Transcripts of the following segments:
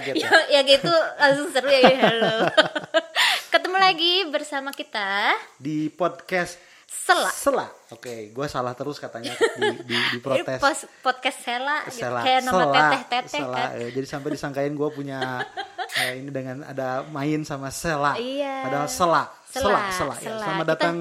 kaget ya. ya, ya gitu langsung seru ya halo ketemu lagi bersama kita Di podcast Sela Sela. Oke, gue salah terus katanya di di, di protes. pos- podcast Sela, gitu. Sela, kayak nama Sela, teteh teteh Sela. kan Eh, jadi sampai disangkain gue punya eh, ini dengan ada main sama Sela. Iya. Padahal Sela. Sela, Sela, Sela. ya. Sela. Selamat Kita- datang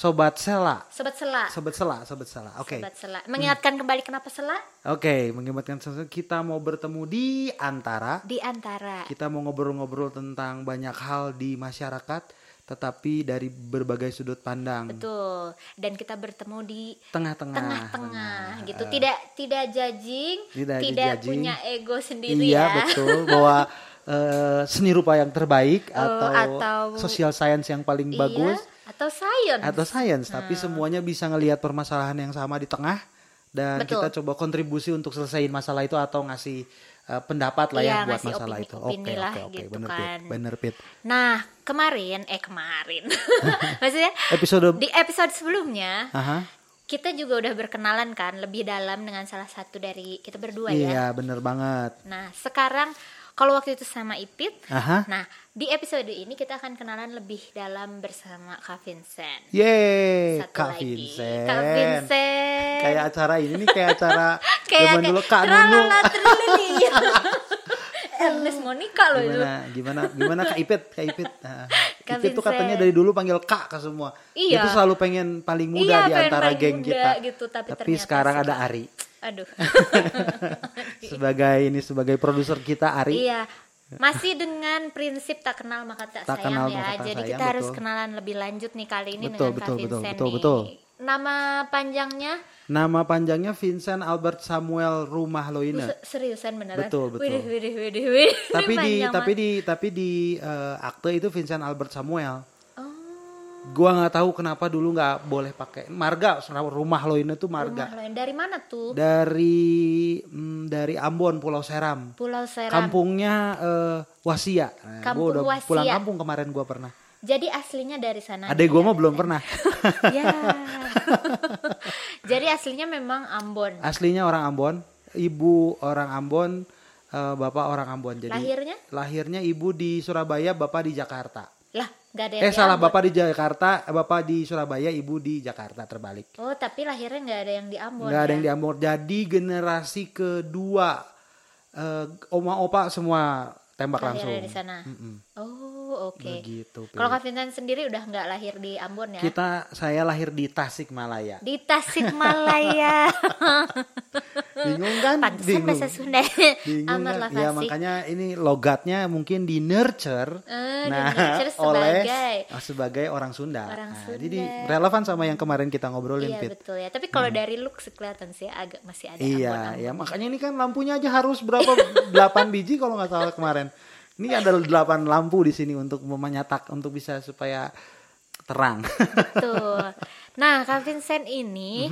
sobat Sela. sobat Sela. Sobat Sela, sobat Sela. Oke. sobat Sela. Mengingatkan kembali kenapa Sela? Oke, mengingatkan sesuatu. Kita mau bertemu di antara. Di antara. Kita mau ngobrol-ngobrol tentang banyak hal di masyarakat tetapi dari berbagai sudut pandang. betul. Dan kita bertemu di Tengah-tengah. tengah-tengah gitu. Tidak tidak judging Tidak tidak judging. punya ego sendiri Iya ya. betul. Bahwa eh, seni rupa yang terbaik Oh, atau, atau- social science yang paling Iya, bagus atau science atau science tapi semuanya bisa ngelihat permasalahan yang sama di tengah dan Betul. kita coba kontribusi untuk selesaiin masalah itu atau ngasih eh, pendapat lah Iya, ya buat masalah opini- itu. lah oke oke gitu bener kan. Pit, bener Pit. Nah, kemarin, eh kemarin, maksudnya Episode di episode sebelumnya Aha. kita juga udah berkenalan kan lebih dalam dengan salah satu dari kita berdua ya. Iya, bener banget. Nah, sekarang kalau waktu itu sama Ipit, Aha. nah di episode ini kita akan kenalan lebih dalam bersama Kak Vincent. Yeay, Satu Kak lagi, Vincent. Kak Vincent. Kayak acara ini nih kayak acara kayak zaman dulu Kak Nunu. Ernest Monica loh itu. Gimana gimana gimana Kak Ipit, Kak Ipit. Nah, Kak Ipit tuh katanya dari dulu panggil Kak ke semua. Iya. Itu selalu pengen paling muda Iya, di antara geng muda kita. gitu, tapi tapi sekarang ada Ari. Aduh. Sebagai ini sebagai produser kita Ari. Iya. Masih dengan prinsip tak kenal maka tak, Tak sayang kenal ya. maka tak Jadi sayang, kita harus betul. kenalan lebih lanjut nih kali ini Betul, dengan betul, Kak betul, Vincent betul, nih. betul. Nama panjangnya Nama panjangnya Vincent Albert Samuel Rumah Loine. se- seriusan beneran. Betul, betul. Widih, widih, widih, widih. tapi di tapi di tapi di eh, akte itu Vincent Albert Samuel. Gua nggak tahu kenapa dulu nggak boleh pakai marga rumah Loine tuh marga. rumah lain. Dari mana tuh? Dari mm, dari Ambon Pulau Seram. Pulau Seram. Kampungnya eh, Wasia. Nah, Kampung gua udah Wasia. pulang kampung kemarin gua pernah. Jadi aslinya dari sana. Adek gua mah belum pernah. Ya. Jadi aslinya memang Ambon. Aslinya orang Ambon, ibu orang Ambon, eh, bapak orang Ambon. Jadi Lahirnya? lahirnya ibu di Surabaya, bapak di Jakarta. Lah, nggak ada yang Eh salah, bapak di Jakarta, eh, bapak di Surabaya, ibu di Jakarta terbalik. Oh, tapi lahirnya nggak ada yang di Ambon. Nggak ada ya? yang di Ambon. Jadi generasi kedua eh, oma opa semua tembak Lahirnya langsung. di sana. Mm-mm. Oh, oke. Begitu. Pi. Kalau Kak Vincent sendiri udah nggak lahir di Ambon ya? Kita saya lahir di Tasikmalaya. Di Tasikmalaya. Bingung kan? Pantesan Bingung. bahasa Sunda. Bingung kan? Ya makanya ini logatnya mungkin di nurture. Eh, di nurture oleh sebagai oh, sebagai orang Sunda. orang Nah, Sunda. jadi relevan sama yang kemarin kita ngobrolin, Iya Pit. betul ya. Tapi kalau dari look kelihatan sih agak masih ada Iya, Ambon-Ambon. ya makanya ini kan lampunya aja harus berapa 8 biji kalau nggak salah kemarin. Ini ada 8 lampu di sini untuk menyatak untuk bisa supaya terang. Betul. Nah, Kak Vincent ini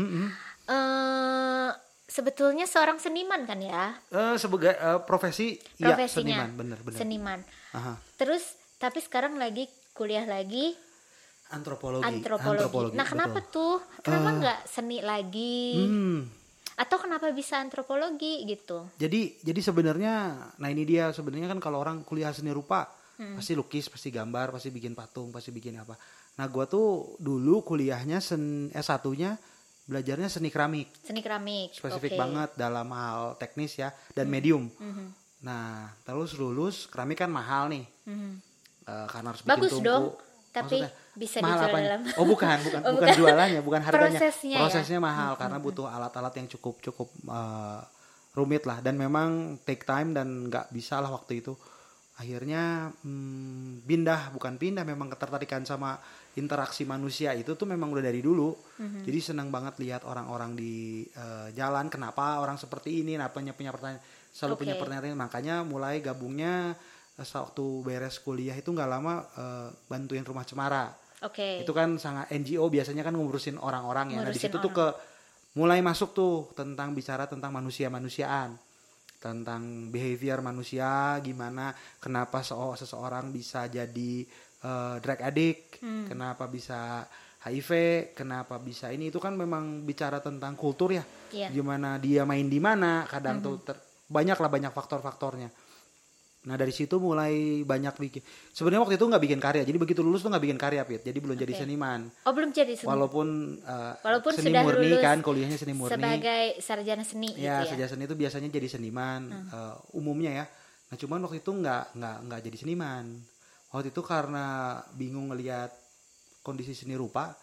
eh sebetulnya seorang seniman kan ya? Eh, sebagai eh, profesi iya Profesinya. seniman, bener bener. Seniman. Aha. Terus tapi sekarang lagi kuliah lagi Antropologi. antropologi. Nah, kenapa betul. tuh? Kenapa nggak seni lagi? Hmm. Atau kenapa bisa antropologi gitu? Jadi jadi sebenarnya nah ini dia sebenarnya kan kalau orang kuliah seni rupa Hmm. pasti lukis, pasti gambar, pasti bikin patung, pasti bikin apa. Nah, gua tuh dulu kuliahnya sen S1-nya belajarnya seni keramik. Seni keramik. Spesifik. Hmm. banget dalam hal teknis ya dan medium. Mhm. Nah, terus lulus keramik kan mahal nih. Mhm. Eh, karena harus bikin Bagus tungku. dong. Tapi Maksudnya, bisa mahal dijual apanya? dalam Oh bukan, bukan, Oh, bukan bukan. jualannya, bukan harganya. Prosesnya ya? mahal karena butuh alat-alat yang cukup cukup eh, rumit lah dan memang take time dan nggak bisa lah waktu itu. Akhirnya hmm, pindah, bukan pindah, memang ketertarikan sama interaksi manusia itu tuh memang udah dari dulu. Mhm. Jadi senang banget lihat orang-orang di eh, jalan, kenapa orang seperti ini, nah punya punya pertanyaan, selalu punya Oke. pertanyaan. Makanya mulai gabungnya eh, waktu beres kuliah itu nggak lama eh, bantuin rumah cemara Oke. itu kan sangat NGO biasanya kan ngurusin orang-orang ya. Nah di situ tuh ke mulai masuk tuh tentang bicara tentang manusia-manusiaan, tentang behavior manusia, gimana, kenapa seo- seseorang bisa jadi eh, drug addict, Hmm. kenapa bisa HIV, kenapa bisa ini itu kan memang bicara tentang kultur ya. Iya. Gimana dia main di mana, kadang tuh ter- banyak lah banyak faktor-faktornya. Nah dari situ mulai banyak bikin. Sebenarnya waktu itu nggak bikin karya, jadi begitu lulus tuh nggak bikin karya, Pit. Jadi belum jadi Oke. seniman. Oh belum jadi seni. Walaupun, eh, Walaupun seni sudah murni lulus kan, kuliahnya seni murni. sebagai sarjana seni gitu ya, ya. sejak seni itu biasanya jadi seniman eh, umumnya ya. Nah cuman waktu itu nggak nggak nggak jadi seniman. Waktu itu karena bingung ngelihat kondisi seni rupa,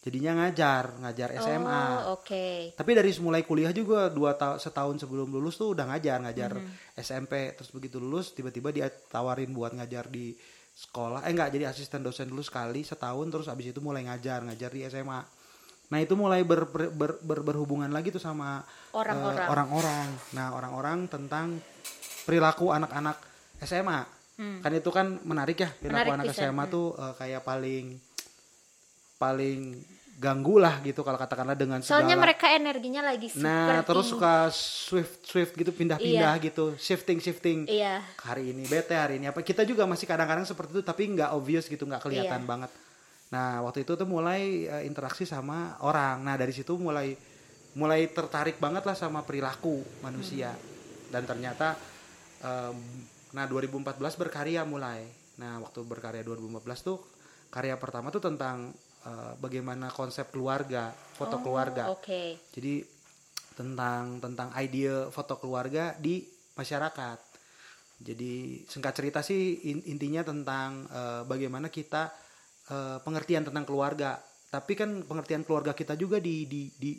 jadinya ngajar ngajar SMA. Oh, oke. Tapi dari mulai kuliah juga dua tahun setahun sebelum lulus tuh udah ngajar ngajar SMP terus begitu lulus tiba-tiba dia tawarin buat ngajar di sekolah eh enggak jadi asisten dosen dulu sekali setahun terus abis itu mulai ngajar ngajar di SMA. Nah itu mulai ber, ber- ber- ber- berhubungan lagi tuh sama Orang-orang. orang-orang. Nah orang-orang tentang perilaku anak-anak SMA. Kan itu kan menarik ya perilaku Menarik anak bisa. SMA tuh eh, kayak paling paling ganggu lah gitu kalau katakanlah dengan Soalnya segala mereka energinya lagi Nah, seperti terus suka swift swift gitu pindah-pindah gitu, shifting shifting. Iya. Hari ini bete, hari ini apa? Kita juga masih kadang-kadang seperti itu tapi nggak obvious gitu, nggak kelihatan Iya. banget. Nah, waktu itu tuh mulai eh, interaksi sama orang. Nah, dari situ mulai mulai tertarik banget lah sama perilaku manusia. Dan ternyata em, nah 2014 berkarya mulai. Nah, waktu berkarya 2014 tuh karya pertama tuh tentang eh, bagaimana konsep keluarga, foto Oh, keluarga. Oke. Jadi tentang tentang ide foto keluarga di masyarakat. Jadi singkat cerita sih in- intinya tentang eh, bagaimana kita eh, pengertian tentang keluarga. Tapi kan pengertian keluarga kita juga di di di,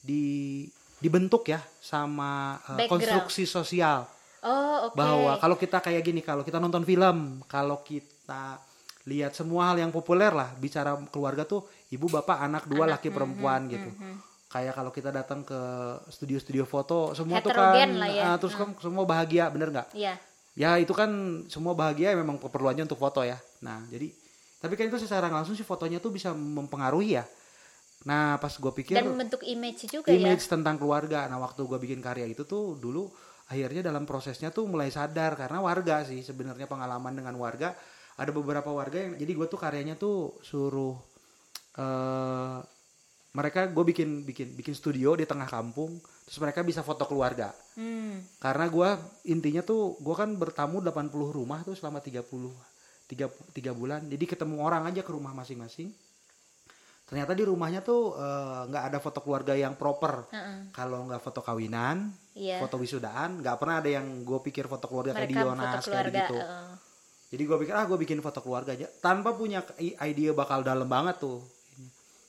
di- dibentuk ya sama Background. konstruksi sosial Oh, oke. bahwa kalau kita kayak gini kalau kita nonton film kalau kita lihat semua hal yang populer lah. Bicara keluarga tuh ibu bapak anak dua laki perempuan gitu. Kayak kalau kita datang ke studio-studio foto semua tuh kan Heterogen lah ya. ah, terus kan semua bahagia bener nggak? Iya. ya itu kan semua bahagia memang keperluannya untuk foto ya. Nah jadi tapi kan itu secara langsung sih fotonya tuh bisa mempengaruhi ya. Nah pas gue pikir Dan bentuk image juga ya. image tentang keluarga. Nah, waktu gue bikin karya itu tuh dulu akhirnya dalam prosesnya tuh mulai sadar. Karena warga sih sebenarnya pengalaman dengan warga ada beberapa warga yang jadi gue tuh karyanya tuh suruh eh mereka gue bikin bikin bikin studio di tengah kampung terus mereka bisa foto keluarga Hmm. karena gue intinya tuh gue kan bertamu 80 rumah tuh selama 30 tiga, tiga bulan jadi ketemu orang aja ke rumah masing-masing ternyata di rumahnya tuh eh, nggak ada foto keluarga yang proper Heeh. kalau nggak foto kawinan Iya. foto wisudaan nggak pernah ada yang gue pikir foto keluarga kayak Mereka foto Yonas kayak gitu heeh. Jadi gue pikir ah gue bikin foto keluarga aja. Tanpa punya ide bakal dalam banget tuh.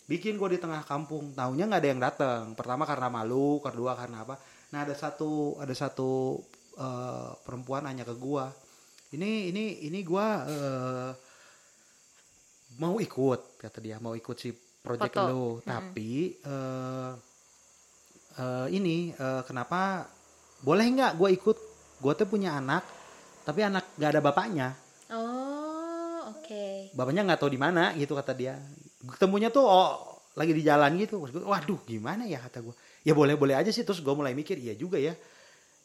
Bikin gue di tengah kampung tahunya nggak ada yang datang pertama karena malu kedua karena apa. Nah ada satu ada satu eh, perempuan nanya ke gue ini ini ini gue eh, mau ikut kata dia mau ikut si project Foto. lo tapi eh, eh, ini eh, kenapa boleh nggak gue ikut? Gue tuh punya anak tapi anak nggak ada bapaknya Oke. bapaknya nggak tahu di mana gitu kata dia ketemunya tuh oh lagi di jalan gitu Terus gua, waduh gimana ya kata gue ya boleh boleh aja sih terus gue mulai mikir iya juga ya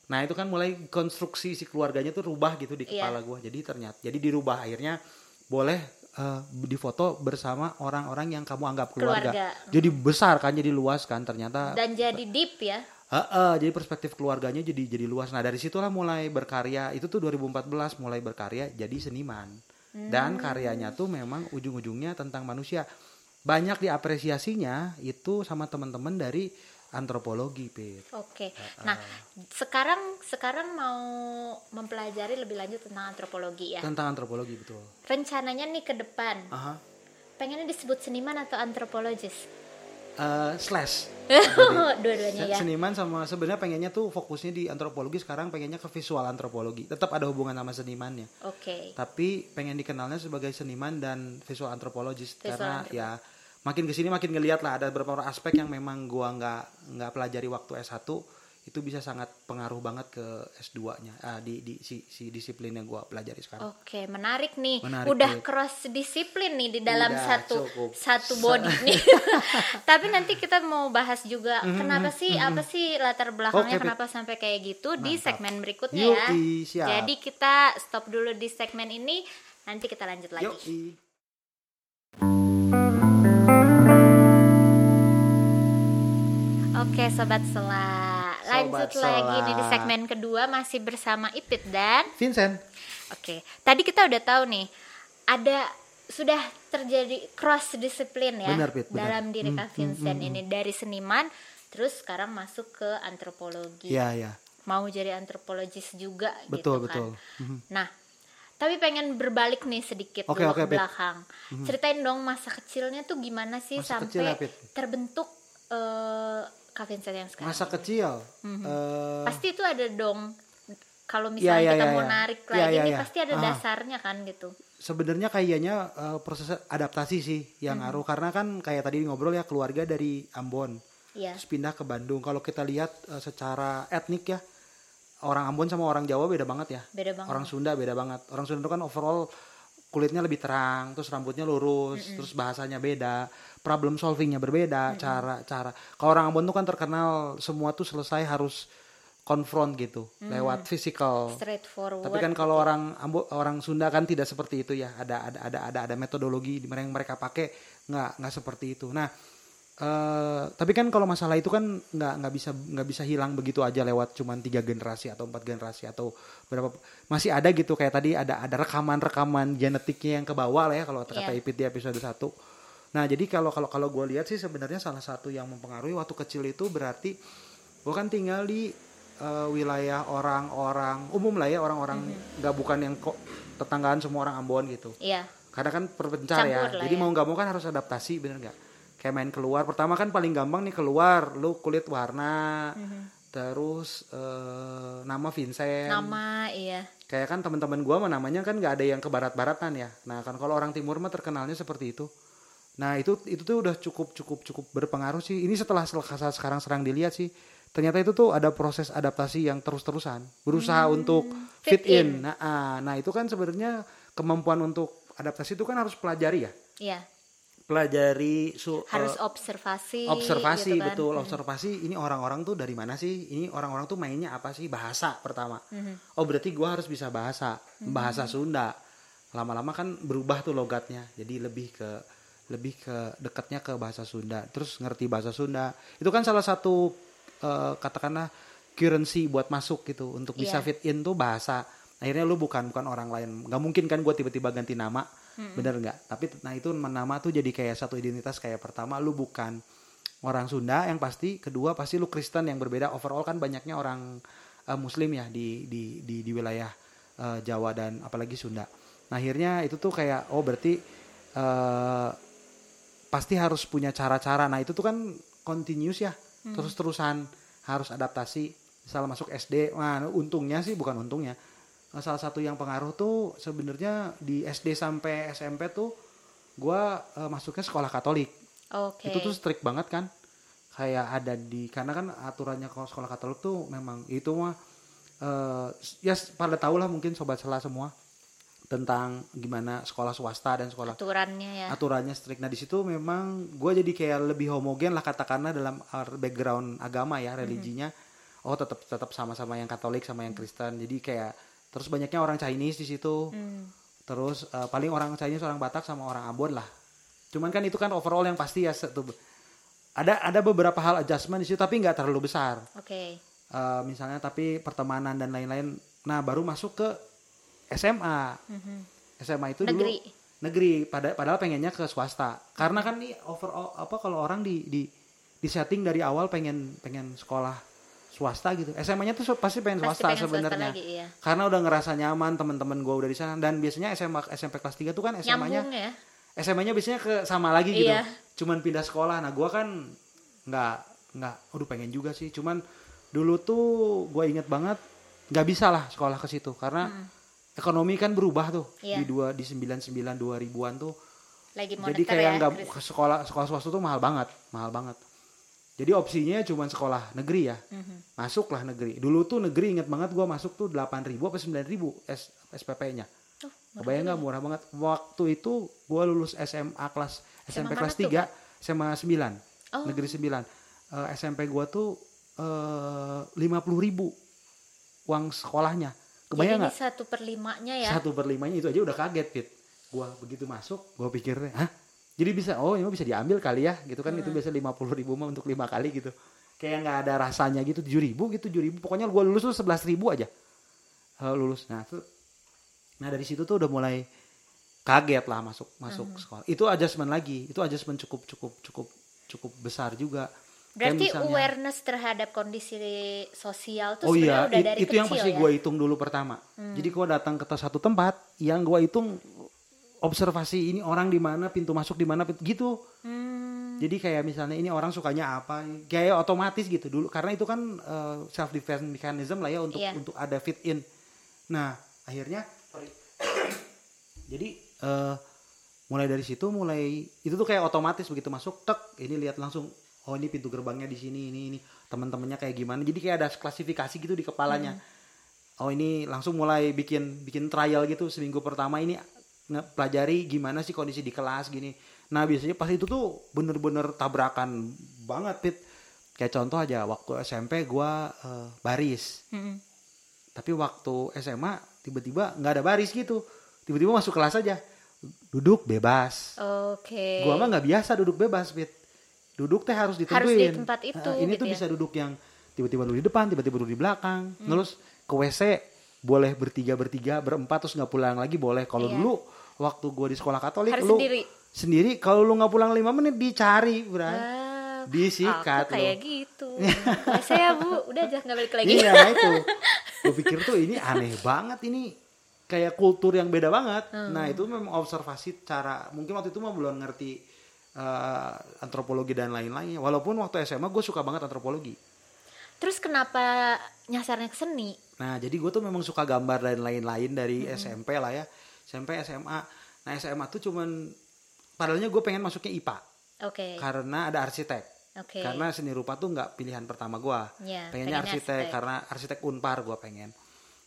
nah itu kan mulai konstruksi si keluarganya tuh rubah gitu di Iya. kepala gue jadi ternyata jadi dirubah akhirnya boleh eh, difoto bersama orang-orang yang kamu anggap keluarga. Keluarga. jadi besar kan jadi luas kan ternyata Dan jadi deep ya. Heeh, jadi perspektif keluarganya jadi jadi luas. Nah dari situlah mulai berkarya. Itu tuh 2014 mulai berkarya jadi seniman. Dan karyanya tuh memang ujung-ujungnya tentang manusia. Banyak diapresiasinya itu sama teman-teman dari antropologi, Pit. Oke. Nah, sekarang sekarang mau mempelajari lebih lanjut tentang antropologi ya. Tentang antropologi betul. Rencananya nih ke depan, Aha. pengennya disebut seniman atau antropologis? Eh, slash. Dua-duanya ya. Seniman sama sebenarnya pengennya tuh fokusnya di antropologi sekarang pengennya ke visual antropologi. Tetap ada hubungan sama senimannya. Oke. tapi pengen dikenalnya sebagai seniman dan visual antropologis Visual karena antropologis. ya makin ke sini makin ngeliat lah ada beberapa aspek yang memang gua nggak nggak pelajari waktu S1 itu bisa sangat pengaruh banget ke S2-nya ah, di di si, si disiplin yang gua pelajari sekarang. Oke, menarik nih. Menarik, Udah Pit. cross disiplin nih di dalam Udah, satu cukup. satu body nih. Tapi nanti kita mau bahas juga kenapa sih apa sih latar belakangnya Pit. kenapa sampai kayak gitu di Mantap. segmen berikutnya ya. Siap. Jadi kita stop dulu di segmen ini, nanti kita lanjut lagi. Yoi. Oke sobat Sela, lanjut Sobat lagi nih di segmen kedua masih bersama Ipit dan Vincent, Oke, tadi kita udah tahu nih ada sudah terjadi cross disiplin ya Benar, Pit, benar. dalam diri Hmm, Kak Vincent ini dari seniman terus sekarang masuk ke antropologi. Iya, iya. Mau jadi antropologis juga Betul, gitu kan. betul. Mhm. Nah, tapi pengen berbalik nih sedikit dulu oke, ke Pit. belakang. Ceritain dong masa kecilnya tuh gimana sih Masa sampai kecil ya, Pit? terbentuk eh Kak Vincent yang sekarang. Masa kecil. eh, Pasti itu ada dong kalau Iya, misalnya iya, kita iya, mau iya. narik lagi iya. pasti ada Ah. dasarnya kan gitu. sebenarnya kayaknya eh, proses adaptasi sih yang ngaruh karena kan kayak tadi ngobrol ya keluarga dari Ambon Iya. terus pindah ke Bandung. Kalau kita lihat eh, secara etnik ya orang Ambon sama orang Jawa beda banget ya. Beda banget. Orang Sunda beda banget. Orang Sunda itu kan overall kulitnya lebih terang, terus rambutnya lurus, terus bahasanya beda, problem solvingnya berbeda, cara cara. Kalau orang Ambon tuh kan terkenal semua tuh selesai harus konfront gitu lewat physical. Straightforward. Tapi kan kalau orang Ambo, orang Sunda kan tidak seperti itu ya. Ada ada ada ada ada metodologi di mana yang mereka pakai nggak nggak seperti itu. Nah, eh, tapi kan kalau masalah itu kan nggak nggak bisa nggak bisa hilang begitu aja lewat cuman tiga generasi atau empat generasi atau berapa masih ada gitu kayak tadi ada ada rekaman-rekaman genetiknya yang ke bawah lah ya kalau kata Iya. Ipit di episode 1. Nah, jadi kalau kalau kalau gue lihat sih sebenarnya salah satu yang mempengaruhi waktu kecil itu berarti gue kan tinggal di eh, wilayah orang-orang umum lah ya orang-orang nggak bukan yang kok tetanggaan semua orang Ambon gitu Iya. karena kan perpencar ya Campur lah jadi ya. mau nggak mau kan harus adaptasi bener nggak kayak main keluar. Pertama kan paling gampang nih keluar lu kulit warna terus eh, nama Vincent. Nama iya. kayak kan teman-teman gua mah namanya kan nggak ada yang ke barat-baratan ya. Nah kan kalau orang timur mah terkenalnya seperti itu. Nah itu itu tuh udah cukup cukup cukup berpengaruh sih. Ini setelah setelah sekarang serang dilihat sih. Ternyata itu tuh ada proses adaptasi yang terus-terusan. Berusaha untuk fit, fit in, Nah, ah, nah itu kan sebenarnya kemampuan untuk adaptasi itu kan harus pelajari ya. Iya. Pelajari su, Harus eh, observasi. observasi gitu kan. betul. Observasi ini orang-orang tuh dari mana sih? Ini orang-orang tuh mainnya apa sih? Bahasa pertama. Mhm. oh berarti gua harus bisa bahasa. Bahasa Sunda. Lama-lama kan berubah tuh logatnya. Jadi lebih ke lebih ke dekatnya ke bahasa Sunda. Terus ngerti bahasa Sunda. Itu kan salah satu eh, katakanlah currency buat masuk gitu. Untuk bisa Iya. fit in tuh bahasa. Akhirnya lu bukan bukan orang lain. Nggak mungkin kan gue tiba-tiba ganti nama bener nggak? Tapi nah itu nama tuh jadi kayak satu identitas kayak pertama lu bukan orang Sunda yang pasti kedua pasti lu Kristen yang berbeda. Overall kan banyaknya orang eh, Muslim ya di di di, di wilayah eh, Jawa dan apalagi Sunda. Nah akhirnya itu tuh kayak oh berarti eh, pasti harus punya cara-cara. Nah itu tuh kan continuous ya. Terus-terusan harus adaptasi. Misalnya masuk SD nah untungnya sih bukan untungnya salah satu yang pengaruh tuh sebenarnya di SD sampai SMP tuh gua eh, masuknya sekolah Katolik Oke. itu tuh strict banget kan kayak ada di karena kan aturannya kalau sekolah Katolik tuh memang itu mah eh, ya pada tahu lah mungkin sobat sela semua tentang gimana sekolah swasta dan sekolah aturannya ya. aturannya strict. Nah di situ memang gue jadi kayak lebih homogen lah katakanlah dalam background agama ya religinya. Oh tetap tetap sama-sama yang Katolik sama yang Kristen. Jadi kayak terus banyaknya orang Chinese di situ. Hmm. Terus eh, paling orang Chinese orang Batak sama orang Ambon lah. Cuman kan itu kan overall yang pasti ya satu ada ada beberapa hal adjustment di situ tapi nggak terlalu besar. Oke. Eh, misalnya tapi pertemanan dan lain-lain. Nah baru masuk ke SMA. Mhm. SMA itu Negeri. dulu negeri pada padahal pengennya ke swasta karena kan nih overall apa kalau orang di di di setting dari awal pengen pengen sekolah swasta gitu SMA-nya tuh pasti pengen Pasti swasta sebenarnya iya. karena udah ngerasa nyaman teman-teman gue udah di sana dan biasanya SMA SMP kelas 3 tuh kan SMA-nya ya. SMA-nya biasanya ke sama lagi gitu Iya. cuman pindah sekolah nah gue kan nggak nggak aduh pengen juga sih cuman dulu tuh gue inget banget nggak bisa lah sekolah ke situ karena ekonomi kan berubah tuh Hmm. Iya. di dua di 99 2000-an tuh Lagi jadi kayak ya. nggak Chris. ke sekolah sekolah swasta tuh mahal banget mahal banget jadi opsinya cuma sekolah negeri ya. Mhm. masuklah negeri. Dulu tuh negeri inget banget gue masuk tuh 8000 apa 9000 S, SPP-nya Oh, kebayang nggak? murah banget. Waktu itu gue lulus SMA kelas SMP mana kelas tuh, 3 SMA 9 Oh. negeri 9 Eh, SMP gue tuh lima puluh ribu uang sekolahnya. Kebayang Jadi nggak? satu per limanya ya. satu per limanya itu aja udah kaget fit. Gua begitu masuk gua pikirnya hah jadi bisa oh ini bisa diambil kali ya gitu kan itu Hmm. biasa lima puluh ribu mah untuk lima kali gitu. Kayak nggak ada rasanya gitu tujuh ribu gitu tujuh ribu. Pokoknya gua lulus tuh sebelas ribu aja. Eh, lulus. Nah tuh nah dari situ tuh udah mulai kaget lah masuk masuk sekolah. Itu adjustment lagi itu adjustment cukup cukup cukup cukup besar juga. Kayak Berarti misalnya- awareness terhadap kondisi sosial tuh Oh iya, udah dari itu yang kecil pasti ya. gue hitung dulu pertama. Jadi gue datang ke satu tempat yang gue hitung observasi ini orang di mana, pintu masuk di mana, gitu. Hmm, Jadi kayak misalnya ini orang sukanya apa, kayak otomatis gitu dulu. Karena itu kan self defense mechanism lah ya untuk Iya. untuk ada fit in. Nah akhirnya, sorry. jadi eh, mulai dari situ mulai itu tuh kayak otomatis begitu masuk tek ini lihat langsung oh ini pintu gerbangnya di sini ini ini teman-temannya kayak gimana jadi kayak ada klasifikasi gitu di kepalanya oh ini langsung mulai bikin bikin trial gitu seminggu pertama ini pelajari gimana sih kondisi di kelas gini nah biasanya pas itu tuh bener-bener tabrakan banget pit kayak contoh aja waktu SMP gua eh, baris hmm. tapi waktu SMA tiba-tiba nggak ada baris gitu tiba-tiba masuk kelas aja duduk bebas Oke. gua mah nggak biasa duduk bebas Pit. duduk teh harus ditentuin Harus di tempat itu, Nah, ini gitu tuh ya. bisa duduk yang tiba-tiba duduk di depan tiba-tiba duduk di belakang Hmm. terus ke WC boleh bertiga bertiga berempat terus nggak pulang lagi boleh kalau Iya. dulu waktu gua di sekolah Katolik Harus lu sendiri. sendiri kalau lu nggak pulang lima menit dicari bro Wow. disikat Aku kayak lu. gitu. Saya bu, udah jangan nggak balik lagi. Iya nah itu. Gue pikir tuh ini aneh banget ini kayak kultur yang beda banget. Hmm. Nah itu memang observasi cara mungkin waktu itu mah belum ngerti eh, antropologi dan lain-lainnya. Walaupun waktu SMA gue suka banget antropologi. Terus kenapa nyasarnya ke seni? Nah jadi gue tuh memang suka gambar dan lain-lain dari SMP lah ya. SMP SMA. Nah SMA tuh cuman padahalnya gue pengen masuknya IPA Oke. karena ada arsitek. Oke. Karena seni rupa tuh nggak pilihan pertama gua. Iya, pengennya pengennya arsitek, arsitek. karena arsitek Unpar gua pengen.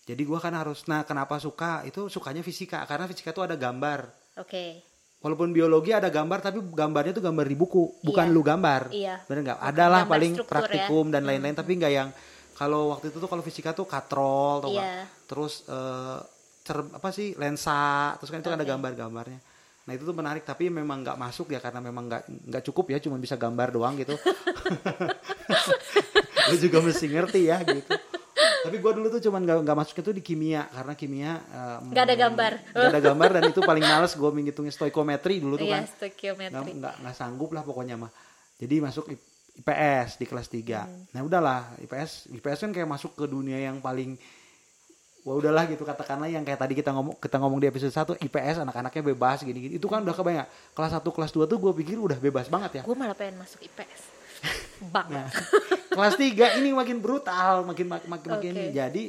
Jadi gua kan harus nah kenapa suka itu sukanya fisika karena fisika tuh ada gambar. Oke. Walaupun biologi ada gambar tapi gambarnya tuh gambar di buku, bukan Iya. lu gambar. Iya. Bener nggak? Bukan Ada lah gambar paling struktur ya. praktikum dan lain-lain tapi nggak yang kalau waktu itu tuh kalau fisika tuh katrol tuh Iya. Terus eh, cer- apa sih lensa, terus kan itu ada Oke. gambar-gambarnya. Nah itu tuh menarik tapi memang nggak masuk ya karena memang nggak nggak cukup ya cuma bisa gambar doang gitu. Lu juga mesti ngerti ya gitu. Tapi gua dulu tuh cuman nggak nggak masuknya tuh di kimia karena kimia Nggak ada gambar. nggak ada gambar dan itu paling males gue menghitungnya stoikometri dulu tuh Iya, kan nggak stoikiometri. nggak nggak sanggup lah pokoknya mah. Jadi masuk IPS di kelas 3. Hmm. Nah udahlah IPS IPS kan kayak masuk ke dunia yang paling wah udahlah gitu katakanlah yang kayak tadi kita ngomong kita ngomong di episode 1 IPS anak-anaknya bebas gini-gini itu kan udah kebanyak kelas 1 kelas 2 tuh gue pikir udah bebas banget ya Gue malah pengen masuk IPS. Bang. Nah, kelas 3 ini makin brutal makin makin makin, makin Oke. jadi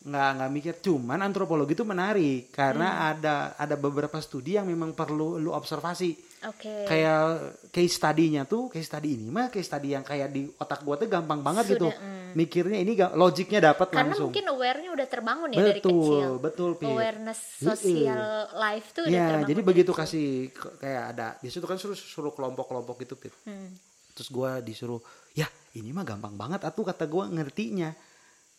nggak nggak mikir cuman antropologi itu menarik karena Hmm. ada ada beberapa studi yang memang perlu lu observasi Oke. kayak case study-nya tuh case study ini mah case study yang kayak di otak gua tuh gampang banget gitu Sudah, mm. mikirnya ini logiknya dapat Karena langsung mungkin aware-nya udah terbangun ya dari betul kecil. betul Pit. Awareness sosial life tuh udah ya terbangun. jadi dari begitu kecil. kasih kayak ada di situ kan suruh suruh kelompok-kelompok gitu Pit. Hmm. terus gua disuruh ya ini mah gampang banget atuh kata gua ngertinya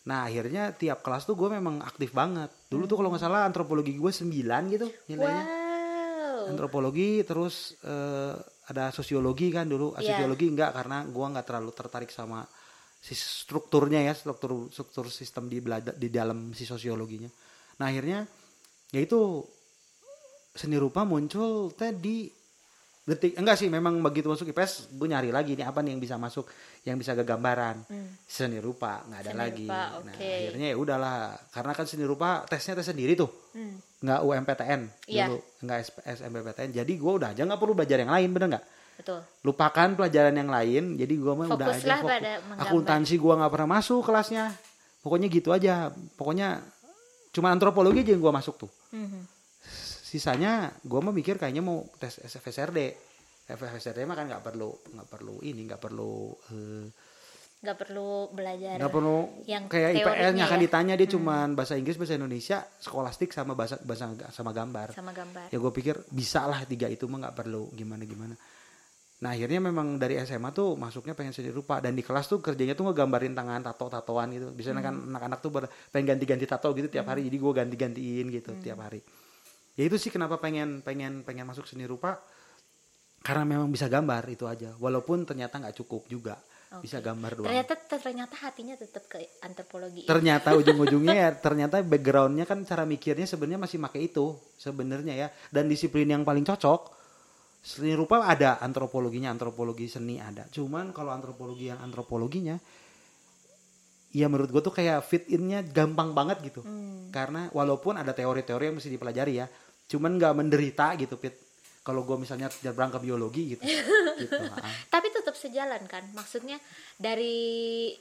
nah akhirnya tiap kelas tuh gue memang aktif banget dulu tuh kalau nggak salah antropologi gue 9 gitu nilainya Wow. antropologi terus eh, ada sosiologi kan dulu Ah, Iya. sosiologi enggak karena gua nggak terlalu tertarik sama si strukturnya ya struktur struktur sistem di belada- di dalam si sosiologinya nah akhirnya ya itu seni rupa muncul tadi detik enggak sih memang begitu masuk IPS gue nyari lagi nih apa nih yang bisa masuk yang bisa gambaran Hmm. seni rupa nggak ada Seni lagi rupa, nah akhirnya ya udahlah karena kan seni rupa tesnya tes sendiri tuh Hmm. nggak UMPTN Iya. dulu nggak SMPTN jadi gue udah aja nggak perlu belajar yang lain bener nggak Betul. lupakan pelajaran yang lain jadi gue mah udah aja fokus. akuntansi gue nggak pernah masuk kelasnya pokoknya gitu aja pokoknya cuma antropologi aja yang gue masuk tuh Mhm. Sisanya gue mah mikir kayaknya mau tes FSRD FSRD mah kan nggak perlu nggak perlu ini nggak perlu eh, Nggak perlu belajar. nggak perlu yang kayak IPS teorinya nya akan ya. ditanya dia cuman bahasa Inggris bahasa Indonesia skolastik sama bahasa bahasa sama gambar. Sama gambar. ya gue pikir bisa lah tiga itu mah nggak perlu gimana gimana. Nah akhirnya memang dari SMA tuh masuknya pengen seni rupa. Dan di kelas tuh kerjanya tuh ngegambarin tangan tato tatoan gitu. Biasanya kan anak-anak tuh ber- pengen ganti-ganti tato gitu tiap hari. Jadi gue ganti-gantiin gitu tiap hari ya itu sih kenapa pengen pengen pengen masuk seni rupa. Karena memang bisa gambar itu aja. Walaupun ternyata nggak cukup juga. Bisa Oke. gambar doang. Ternyata ternyata hatinya tetap ke antropologi. ternyata ujung-ujungnya ya ternyata backgroundnya kan cara mikirnya sebenarnya masih pakai itu sebenarnya ya. Dan disiplin yang paling cocok seni rupa ada antropologinya antropologi seni ada. Cuman kalau antropologi yang antropologinya ya menurut gue tuh kayak fit innya gampang banget gitu Hmm. karena walaupun ada teori-teori yang mesti dipelajari ya cuman nggak menderita gitu fit kalau gue misalnya berangkat biologi gitu gitu. Tapi tetap sejalan kan? Maksudnya dari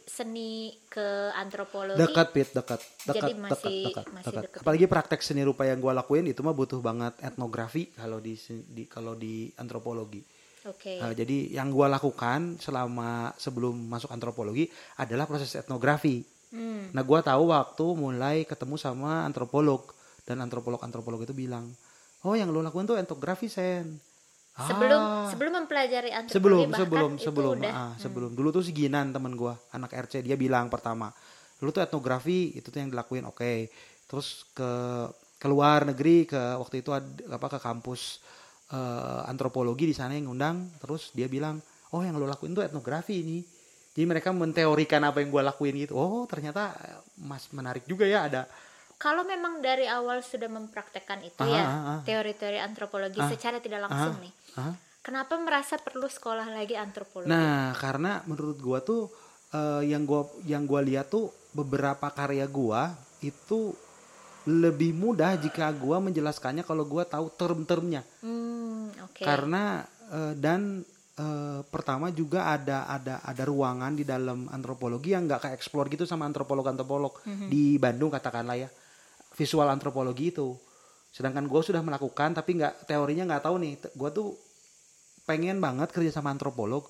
seni ke antropologi. dekat pit dekat dekat Jadi dekat masih- dekat masih dekat apalagi praktek seni rupa yang gue lakuin itu mah butuh banget etnografi kalau di, di kalau di antropologi Oke. Nah, jadi yang gue lakukan selama sebelum masuk antropologi adalah proses etnografi. Hmm. nah gue tahu waktu mulai ketemu sama antropolog dan antropolog antropolog itu bilang oh yang lo lakuin tuh etnografi sen. Sebelum Ah. sebelum mempelajari antropologi sebelum sebelum itu sebelum udah. ah, sebelum. Dulu tuh si Ginan temen gua anak RC dia bilang pertama lu tuh etnografi itu tuh yang dilakuin. Oke. Terus ke keluar negeri ke waktu itu ad- apa ke kampus eh, antropologi di sana yang ngundang terus dia bilang oh yang lu lakuin tuh etnografi ini jadi mereka menteorikan apa yang gua lakuin gitu oh ternyata eh, mas menarik juga ya ada Kalau memang dari awal sudah mempraktekkan itu Ah, ya ah, ah. teori-teori antropologi secara tidak langsung nih. ah. Kenapa merasa perlu sekolah lagi antropologi? Nah, karena menurut gua tuh eh, yang gua yang gua lihat tuh beberapa karya gua itu lebih mudah jika gua menjelaskannya kalau gua tahu term-termnya. Hmm, Karena eh, dan eh, pertama juga ada ada ada ruangan di dalam antropologi yang nggak kayak explore gitu sama antropolog-antropolog di Bandung katakanlah ya. Visual antropologi itu. Sedangkan gue sudah melakukan tapi nggak teorinya nggak tahu nih. Gue tuh pengen banget kerja sama antropolog.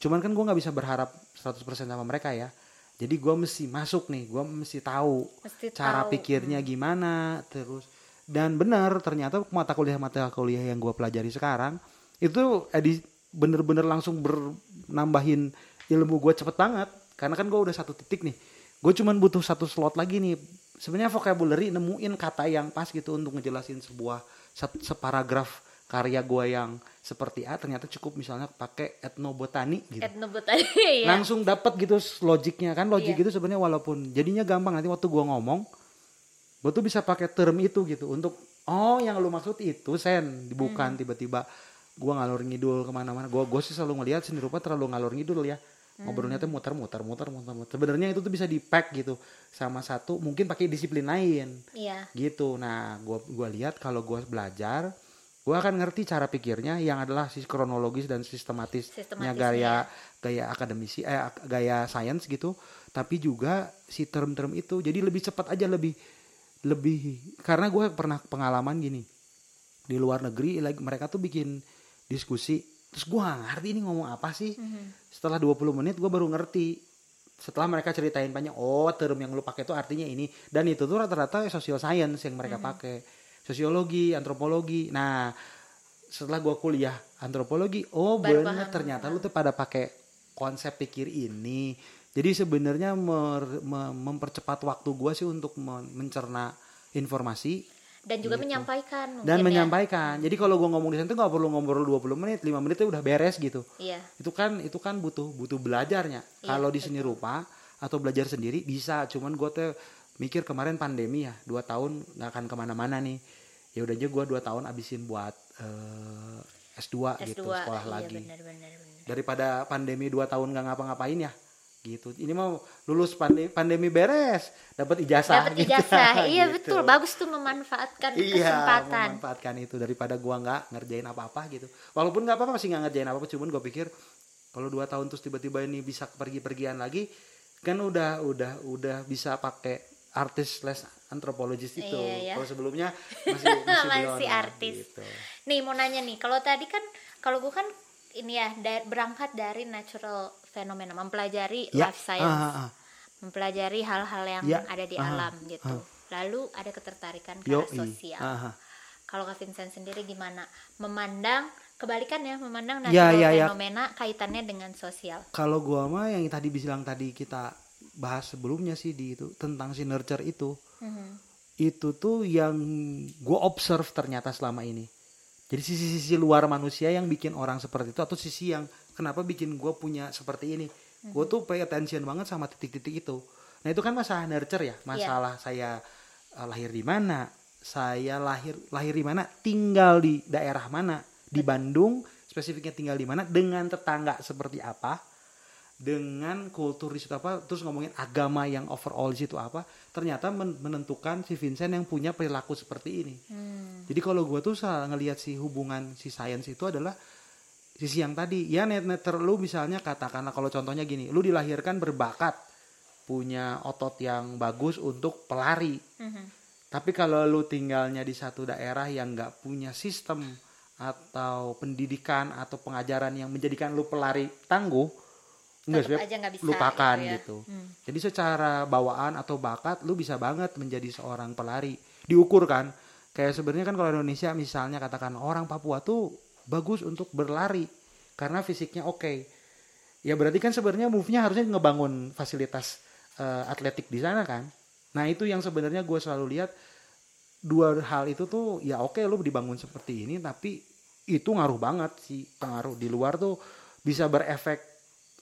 Cuman kan gue nggak bisa berharap 100% sama mereka ya. Jadi gue mesti masuk nih, gue mesti tahu Mesti cara tahu. pikirnya gimana, terus dan benar ternyata mata kuliah mata kuliah yang gue pelajari sekarang itu edi bener-bener langsung bernambahin ilmu gue cepet banget karena kan gue udah satu titik nih gue cuman butuh satu slot lagi nih sebenarnya vocabulary nemuin kata yang pas gitu untuk ngejelasin sebuah sat- separagraf karya gue yang seperti A ternyata cukup misalnya pakai etnobotani gitu Etnobotani ya. langsung dapat gitu logiknya kan logik Iya. itu sebenarnya walaupun jadinya gampang nanti waktu gua ngomong gua tuh bisa pakai term itu gitu untuk oh yang lu maksud itu sen. Bukan tiba-tiba gua ngalur ngidul ke mana-mana. Gua gua sih selalu ngelihat seni rupa terlalu ngalur ngidul ya. Ngobrolnya tuh muter-muter muter-muter muter. sebenarnya itu tuh bisa di pack gitu sama satu mungkin pakai disiplin lain. Iya. gitu. Nah gua gua lihat kalau gua belajar gua akan ngerti cara pikirnya yang adalah si kronologis dan sistematisnya. Sistematisnya. gaya gaya akademisi eh gaya sains gitu. Tapi juga si term-term itu. Jadi lebih cepat aja lebih lebih karena gue pernah pengalaman gini di luar negeri lagi mereka tuh bikin diskusi terus gue gak ngerti ini ngomong apa sih. Mhm. setelah 20 menit gue baru ngerti. Setelah mereka ceritain banyak oh term yang lu pakai itu artinya ini. Dan itu tuh rata-rata social science yang mereka pakai. Sosiologi antropologi. Nah setelah gue kuliah antropologi oh paham. ternyata lu tuh pada pakai konsep pikir ini jadi sebenarnya mempercepat waktu gue sih untuk men- mencerna informasi Dan juga Gitu. menyampaikan dan ya. menyampaikan jadi kalau gue ngomong di sana tuh nggak perlu ngobrol 20 menit 5 menit itu udah beres gitu Iya. itu kan itu kan butuh butuh belajarnya Iya, kalau di seni rupa atau belajar sendiri bisa cuman gue tuh mikir kemarin pandemi ya dua tahun nggak akan ke mana-mana nih ya udah aja gue dua tahun abisin buat eh, S2, S2. gitu sekolah iya, lagi benar benar benar. daripada pandemi dua tahun nggak ngapa-ngapain ya gitu ini mau lulus pandemi pandemi beres dapat ijazah Dapat gitu. ijazah. Iya Gitu. betul, bagus tuh memanfaatkan Iya, kesempatan. memanfaatkan itu daripada gua nggak ngerjain apa-apa gitu. Walaupun nggak apa-apa masih nggak ngerjain apa-apa, cuman gua pikir kalau dua tahun terus tiba-tiba ini bisa pergi-pergian lagi, kan udah udah udah bisa pakai artis les antropologis itu. Iya, ya. Kalau sebelumnya masih masih, Masih artis. Gitu. Nih mau nanya nih, kalau tadi kan kalau gue kan ini ya da- berangkat dari natural fenomena, mempelajari Ya, life science, ah, ah, ah. mempelajari hal-hal yang Ya, ada di ah, alam gitu. Lalu ada ketertarikan ke arah sosial. Ah, ah. Kalau Kak Vincent sendiri gimana? Memandang kebalikan ya, memandang Ya, natural ya, ya. fenomena kaitannya dengan sosial. Kalau gua mah yang tadi bilang tadi kita bahas sebelumnya sih di itu tentang si nurture itu. Mhm. itu tuh yang gue observe ternyata selama ini. Jadi sisi-sisi luar manusia yang bikin orang seperti itu atau sisi yang kenapa bikin gue punya seperti ini. gue tuh pay attention banget sama titik-titik itu. Nah itu kan masalah nurture ya? Masalah saya uh, lahir di mana? Saya lahir lahir di mana? Tinggal di daerah mana? Di Bandung spesifiknya tinggal di mana? Dengan tetangga seperti apa? Dengan kultur di situ apa? Terus ngomongin agama yang overall di situ apa? Ternyata men- menentukan si Vincent yang punya perilaku seperti ini. Hmm. jadi kalau gue tuh salah ngelihat si hubungan si sains itu adalah sisi yang tadi ya net netter lu misalnya katakanlah kalau contohnya gini lu dilahirkan berbakat punya otot yang bagus untuk pelari Mhm. tapi kalau lu tinggalnya di satu daerah yang nggak punya sistem atau pendidikan atau pengajaran yang menjadikan lu pelari tangguh enggak nggak bisa lupakan gitu ya. gitu. Hmm. Jadi secara bawaan atau bakat lu bisa banget menjadi seorang pelari. Diukur kan. Kayak sebenarnya kan kalau Indonesia misalnya katakan orang Papua tuh bagus untuk berlari karena fisiknya oke. Ya berarti kan sebenarnya move-nya harusnya ngebangun fasilitas eh, atletik di sana kan. Nah, itu yang sebenarnya gue selalu lihat dua hal itu tuh ya oke lu dibangun seperti ini tapi itu ngaruh banget sih pengaruh di luar tuh bisa berefek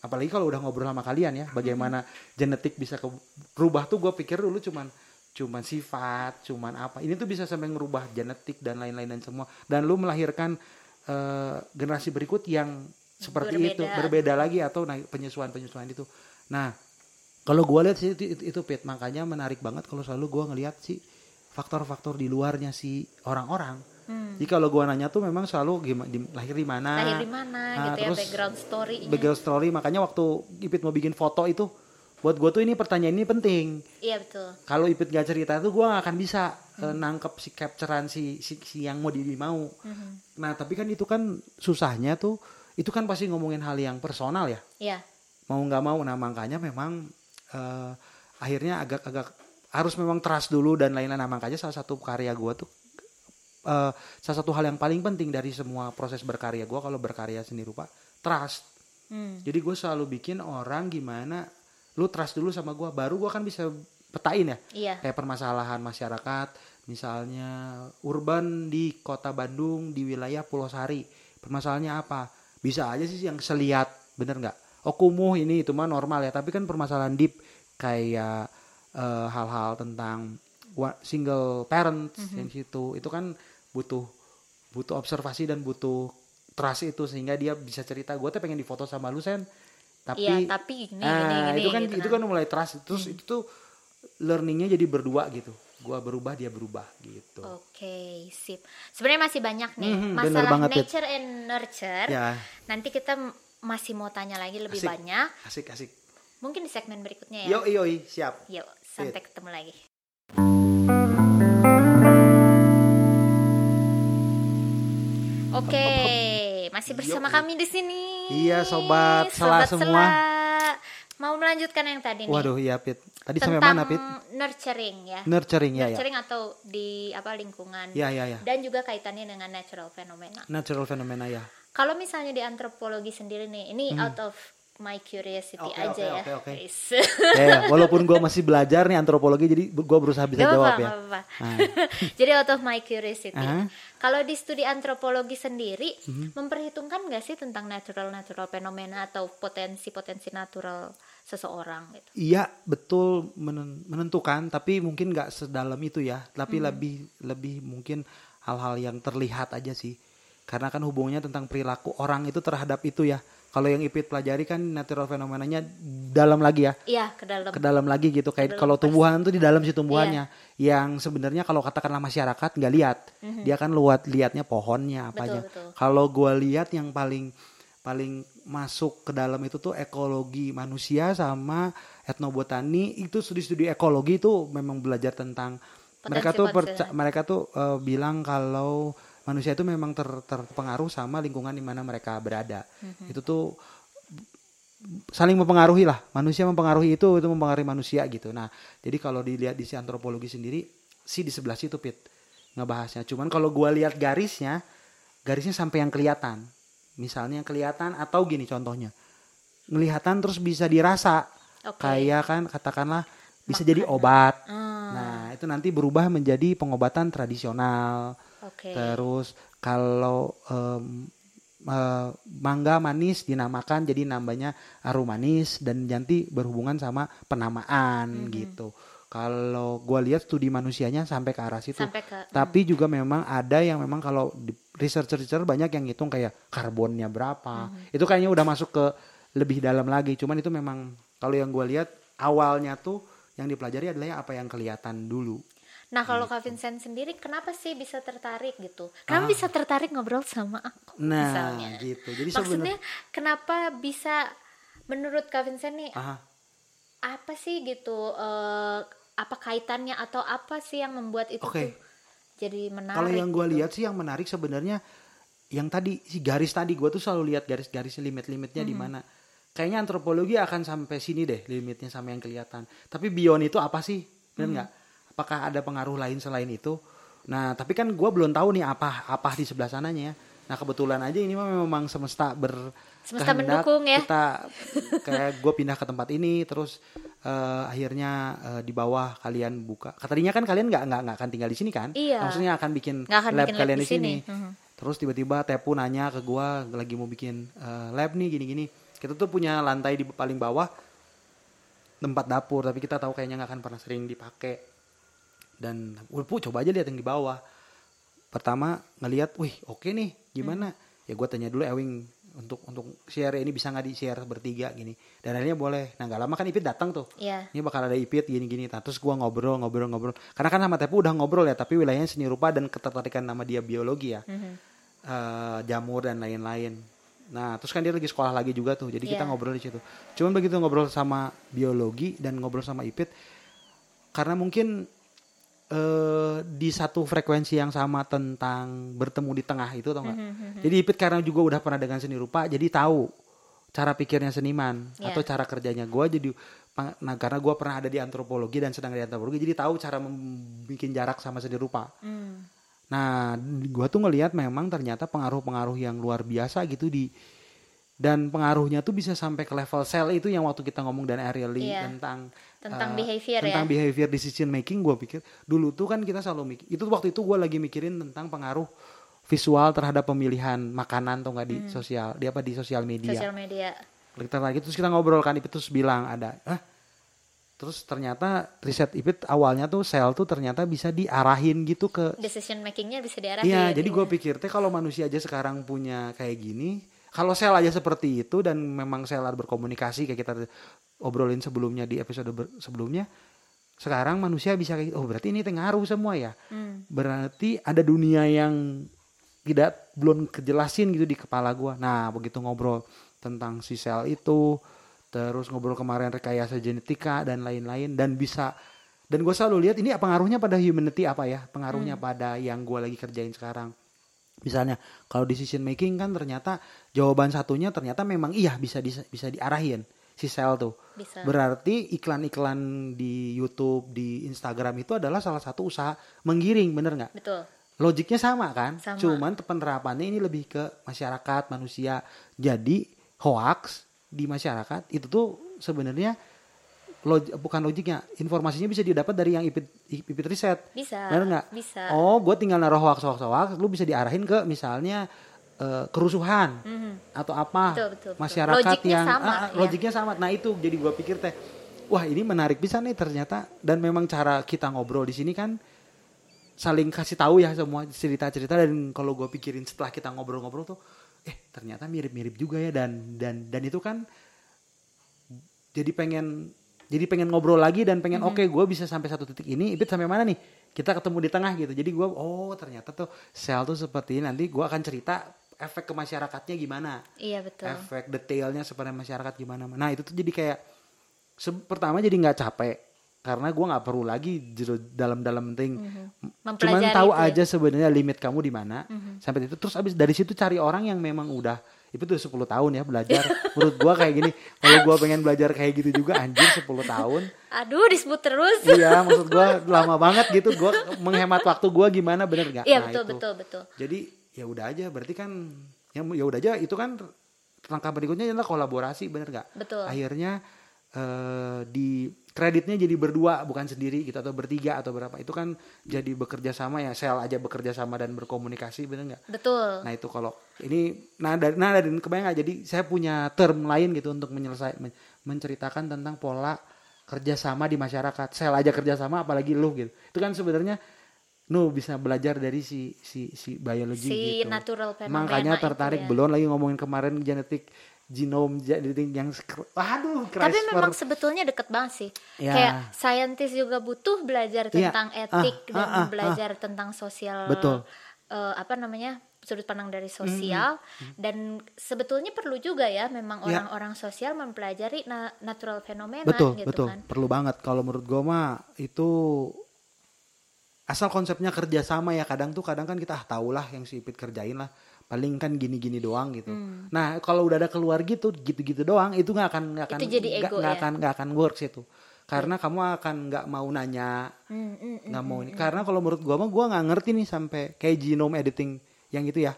apalagi kalau udah ngobrol sama kalian ya bagaimana genetik bisa berubah tuh gue pikir dulu cuman cuman sifat cuman apa ini tuh bisa sampai ngerubah genetik dan lain-lain dan semua dan lu melahirkan eh, generasi berikut yang seperti itu Berbeda. berbeda lagi atau naik penyesuaian penyesuaian itu nah kalau gue lihat sih itu, itu, itu Pit makanya menarik banget kalau selalu gue ngelihat sih faktor-faktor di luarnya si orang-orang Hmm. jadi kalau gue nanya tuh memang selalu gimana lahir di mana lahir di mana Nah, gitu ya terus background story background story makanya waktu Ipit mau bikin foto itu buat gue tuh ini pertanyaan ini penting. Iya betul. Kalau Ipit gak cerita tuh gue gak akan bisa eh, nangkep si capturean si, si, si yang mau di mau. Mhm. nah tapi kan itu kan susahnya tuh itu kan pasti ngomongin hal yang personal ya. Iya. mau nggak mau. Nah makanya memang eh, akhirnya agak-agak harus memang trust dulu dan lain-lain. Nah makanya salah satu karya gue tuh eh, salah satu hal yang paling penting dari semua proses berkarya gue kalau berkarya seni rupa trust. Hmm. jadi gue selalu bikin orang gimana lu trust dulu sama gue baru gue kan bisa petain ya. Iya. kayak permasalahan masyarakat misalnya urban di kota Bandung di wilayah Pulau Sari permasalahannya apa? Bisa aja sih yang seliat bener nggak? Oh kumuh ini itu mah normal ya tapi kan permasalahan deep kayak eh, hal-hal tentang single parents Mhm. yang situ itu kan butuh butuh observasi dan butuh trust itu sehingga dia bisa cerita. Gue tuh pengen difoto sama lu sen tapi Iya, tapi gini, ah, gini, gini, itu kan gitu itu nah. kan mulai trust terus itu tuh learningnya jadi berdua gitu gua berubah dia berubah gitu Oke, sip. Sebenarnya masih banyak nih bener masalah banget, nature and nurture. ya Nanti kita masih mau tanya lagi lebih Asik. banyak. asik asik Mungkin di segmen berikutnya ya. yo yoi siap Yuk, sampai ketemu lagi. Oke, masih bersama Yuk. kami di sini. Iya, sobat Sela semua. Sela. Mau melanjutkan yang tadi nih. waduh iya pit tadi sampai tentang mana pit nurturing ya. nurturing ya ya nurturing atau di apa lingkungan. ya ya ya Dan juga kaitannya dengan natural phenomena. natural phenomena ya Kalau misalnya di antropologi sendiri nih, ini out of my curiosity Hmm. Oke, aja oke, ya. oke, oke. Is. ya, ya. walaupun gua masih belajar nih antropologi jadi gua berusaha bisa Gak jawab apa-apa, ya gak apa-apa. Nah. Jadi out of my curiosity. Aha. Mhm. Kalau di studi antropologi sendiri, memperhitungkan nggak sih tentang natural natural fenomena atau potensi-potensi natural seseorang gitu? Iya betul menen- menentukan tapi mungkin nggak sedalam itu ya tapi lebih lebih mungkin hal-hal yang terlihat aja sih karena kan hubungannya tentang perilaku orang itu terhadap itu ya kalau yang Ipit pelajari kan natural fenomenanya dalam lagi ya. Iya, ke dalam. ke dalam lagi gitu. Kayak kalau tumbuhan tuh di dalam si tumbuhannya. Yang sebenarnya kalau katakanlah masyarakat nggak lihat dia kan luat liatnya pohonnya apanya Mhm. betul. kalau gua lihat yang paling paling masuk ke dalam itu tuh ekologi manusia sama etnobotani. Itu studi-studi ekologi itu memang belajar tentang mereka tuh perca- mereka tuh eh, bilang kalau manusia itu memang ter- terpengaruh sama lingkungan di mana mereka berada. Mhm. itu tuh saling mempengaruhi lah. Manusia mempengaruhi itu itu mempengaruhi manusia gitu. Nah jadi kalau dilihat di si antropologi sendiri sih di sebelah situ pit ngebahasnya. Cuman kalau gua lihat garisnya garisnya sampai yang kelihatan. Misalnya yang kelihatan atau gini contohnya. Ngelihatan terus bisa dirasa. Oke. kayak kan katakanlah bisa jadi obat. Hmm, nah itu nanti berubah menjadi pengobatan tradisional Oke. Terus kalau em, eh, mangga manis dinamakan jadi namanya aru manis dan nanti berhubungan sama penamaan gitu. Kalau gua lihat studi manusianya sampai ke arah situ. sampai ke Tapi juga memang ada yang memang kalau di researcher-researcher banyak yang hitung kayak karbonnya berapa. Itu kayaknya udah masuk ke lebih dalam lagi. Cuman itu memang kalau yang gue lihat awalnya tuh yang dipelajari adalah apa yang kelihatan dulu. Nah kalau Gitu. Kak Vincent sendiri kenapa sih bisa tertarik gitu? Kenapa bisa tertarik ngobrol sama aku Ah. Nah, misalnya? gitu. Jadi Maksudnya sebenarnya kenapa bisa menurut Kak Vincent nih ah, apa sih gitu eh, apa kaitannya atau apa sih yang membuat itu Oke. tuh jadi menarik? kalau yang gue gitu? lihat sih yang menarik sebenarnya yang tadi si garis tadi gue tuh selalu lihat garis-garis limit-limitnya di mana. Kayaknya antropologi akan sampai sini deh limitnya sama yang kelihatan. Tapi beyond itu apa sih? Benar nggak? Apakah ada pengaruh lain selain itu? Nah, tapi kan gue belum tahu nih apa apa di sebelah sananya ya. Nah, kebetulan aja ini memang semesta ber Semesta mendukung ya. Kita kayak gue pindah ke tempat ini terus eh, akhirnya eh, di bawah kalian buka. Katanya kan kalian nggak nggak akan tinggal di sini kan? Iya. Maksudnya akan bikin akan lab bikin lab kalian di di sini. sini. Mhm. Terus tiba-tiba Tepu nanya ke gua lagi mau bikin eh, lab nih gini-gini. Kita tuh punya lantai di paling bawah tempat dapur, tapi kita tahu kayaknya nggak akan pernah sering dipakai. Dan Ulpu coba aja lihat yang di bawah. Pertama ngelihat, wih oke nih, gimana? Ya gua tanya dulu Ewing untuk untuk share ini bisa nggak di share bertiga gini. Dan akhirnya boleh. Nah nggak lama kan Ipit datang tuh Iya. ini bakal ada ipit gini-gini nah, terus gua ngobrol ngobrol ngobrol karena kan sama Tepu udah ngobrol ya tapi wilayahnya seni rupa dan ketertarikan nama dia biologi ya Mhm. Eh, jamur dan lain-lain nah terus kan dia lagi sekolah lagi juga tuh jadi kita Iya. ngobrol di situ cuman begitu ngobrol sama biologi dan ngobrol sama ipit karena mungkin eh di satu frekuensi yang sama tentang bertemu di tengah itu tau nggak Mhm. jadi Ipit karena juga udah pernah dengan seni rupa, jadi tahu cara pikirnya seniman Iya. atau cara kerjanya gue jadi nah karena gue pernah ada di antropologi dan sedang di antropologi jadi tahu cara membuat jarak sama seni rupa. Hmm. Nah gue tuh ngelihat memang ternyata pengaruh-pengaruh yang luar biasa gitu di dan pengaruhnya tuh bisa sampai ke level sel itu yang waktu kita ngomong dan Ariel Lee Iya. tentang Tentang eh, behavior tentang ya. behavior decision making gue pikir dulu tuh kan kita selalu mikir itu waktu itu gue lagi mikirin tentang pengaruh visual terhadap pemilihan makanan atau enggak di sosial di apa di sosial media Sosial media. kita lagi terus kita ngobrol kan Ipit terus bilang ada ah terus ternyata riset Ipit awalnya tuh sel tuh ternyata bisa diarahin gitu ke Decision makingnya bisa diarahin. Iya, jadi gue pikir teh kalau manusia aja sekarang punya kayak gini, kalau sel aja seperti itu dan memang sel harus berkomunikasi kayak kita obrolin sebelumnya di episode ber- sebelumnya, sekarang manusia bisa kayak oh berarti ini ngaruh semua ya. Hmm. Berarti ada dunia yang tidak belum kejelasin gitu di kepala gua. Nah, begitu ngobrol tentang si sel itu, terus ngobrol kemarin rekayasa genetika dan lain-lain dan bisa dan gue selalu lihat ini pengaruhnya pada humanity apa ya pengaruhnya pada yang gue lagi kerjain sekarang misalnya kalau decision making kan ternyata jawaban satunya ternyata memang iya bisa bisa, bisa diarahin si sel tuh Bisa. berarti iklan-iklan di YouTube di Instagram itu adalah salah satu usaha menggiring bener nggak Betul. logiknya sama kan Sama. cuman penerapannya ini lebih ke masyarakat manusia jadi hoax di masyarakat itu tuh sebenarnya log- bukan logiknya informasinya bisa didapat dari yang ipit ipit riset Bisa. benar nggak Bisa. oh gue tinggal naruh hoax hoax hoax lu bisa diarahin ke misalnya eh, kerusuhan Mhm. atau apa Betul, betul, betul. masyarakat Logiknya yang sama, ah, ya. logiknya sama nah itu jadi gue pikir teh wah ini menarik bisa nih ternyata dan memang cara kita ngobrol di sini kan saling kasih tahu ya semua cerita-cerita dan kalau gue pikirin setelah kita ngobrol-ngobrol tuh eh ternyata mirip-mirip juga ya dan dan dan itu kan jadi pengen jadi pengen ngobrol lagi dan pengen Mhm. oke gue bisa sampai satu titik ini Ibit sampai mana nih? Kita ketemu di tengah gitu. Jadi gue oh ternyata tuh sel tuh seperti ini. Nanti gue akan cerita efek ke masyarakatnya gimana. Iya betul. efek detailnya seperti masyarakat gimana. Nah itu tuh jadi kayak pertama jadi nggak capek karena gue nggak perlu lagi dalam-dalam penting cuman Mempelajari tahu itu ya. aja sebenarnya limit kamu di mana sampai itu. Terus abis dari situ cari orang yang memang udah itu tuh 10 tahun ya belajar. Menurut gua kayak gini. Kalau gua pengen belajar kayak gitu juga anjir 10 tahun. Aduh disebut terus. iya maksud gua lama banget gitu. Gua menghemat waktu gua gimana bener nggak? Iya Nah, betul itu. betul betul. jadi ya udah aja. Berarti kan ya ya udah aja. Itu kan langkah berikutnya adalah kolaborasi bener nggak? Betul. akhirnya eh, di kreditnya jadi berdua bukan sendiri gitu atau bertiga atau berapa. Itu kan jadi bekerja sama ya sel aja bekerja sama dan berkomunikasi bener nggak? Betul. Nah itu kalau ini nah dari nah dari kebayang nggak? Jadi saya punya term lain gitu untuk menyelesaikan men- menceritakan tentang pola kerjasama di masyarakat. Sel aja kerjasama apalagi lu gitu. Itu kan sebenarnya nu bisa belajar dari si si si biologi si gitu. natural fenomena makanya tertarik ya. belum lagi ngomongin kemarin genetik genom yang skr- waduh Tapi memang sebetulnya deket banget sih. Ya. Kayak saintis juga butuh belajar Iya. tentang etik Ah, dan ah, ah, belajar tentang sosial. Betul. eh, apa namanya sudut pandang dari sosial dan sebetulnya perlu juga ya memang Ya. orang-orang sosial mempelajari na- natural fenomena betul gitu betul kan. perlu banget kalau menurut gue mah itu asal konsepnya kerjasama ya kadang tuh kadang kan kita ah tahu lah yang si Ipit kerjain lah paling kan gini-gini doang gitu Hmm. nah kalau udah ada keluar gitu gitu-gitu doang itu nggak akan nggak akan nggak- nggak ya? akan nggak akan works itu karena kamu akan nggak mau nanya Hmm, hmm, hmm. nggak mau ini karena kalau menurut gua mah gua nggak ngerti nih sampai kayak genome editing yang itu ya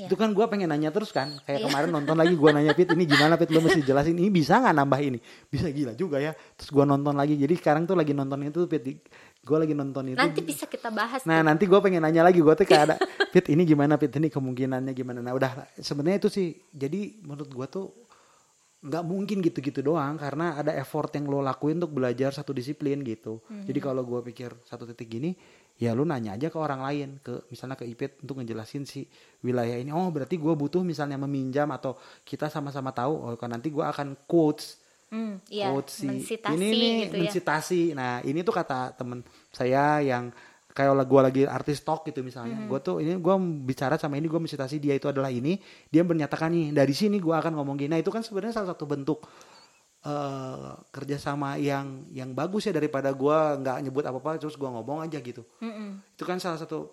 Iya. itu kan gua pengen nanya terus kan. Kayak kemarin nonton lagi gua nanya Pit ini gimana Pit lu mesti jelasin ini bisa nggak nambah ini? Bisa gila juga ya. Terus gua nonton lagi. Jadi sekarang tuh lagi nonton itu Pit Di- gua lagi nonton itu. Nanti bisa kita bahas Nah tuh. nanti gue pengen nanya lagi. Gue tuh kayak ada Fit ini gimana Fit? Ini kemungkinannya gimana? Nah udah sebenarnya itu sih jadi menurut gue tuh nggak mungkin gitu-gitu doang. Karena ada effort yang lo lakuin untuk belajar satu disiplin gitu. Jadi kalau gue pikir satu titik gini ya lu nanya aja ke orang lain ke misalnya ke Ipit untuk ngejelasin si wilayah ini oh berarti gue butuh misalnya meminjam atau kita sama-sama tahu oh kan nanti gue akan quotes Hmm, iya, quote si mensitasi ini nih gitu ya. mensitasi. Nah ini tuh kata temen saya yang kayak gue lagi artis talk gitu misalnya. Mm-hmm. Gue tuh ini gue bicara sama ini gue mensitasi dia itu adalah ini. Dia menyatakan nih dari sini gue akan ngomong gini. Nah itu kan sebenarnya salah satu bentuk eh kerjasama yang yang bagus ya daripada gue nggak nyebut apa apa terus gue ngomong aja gitu. Mm-mm. Itu kan salah satu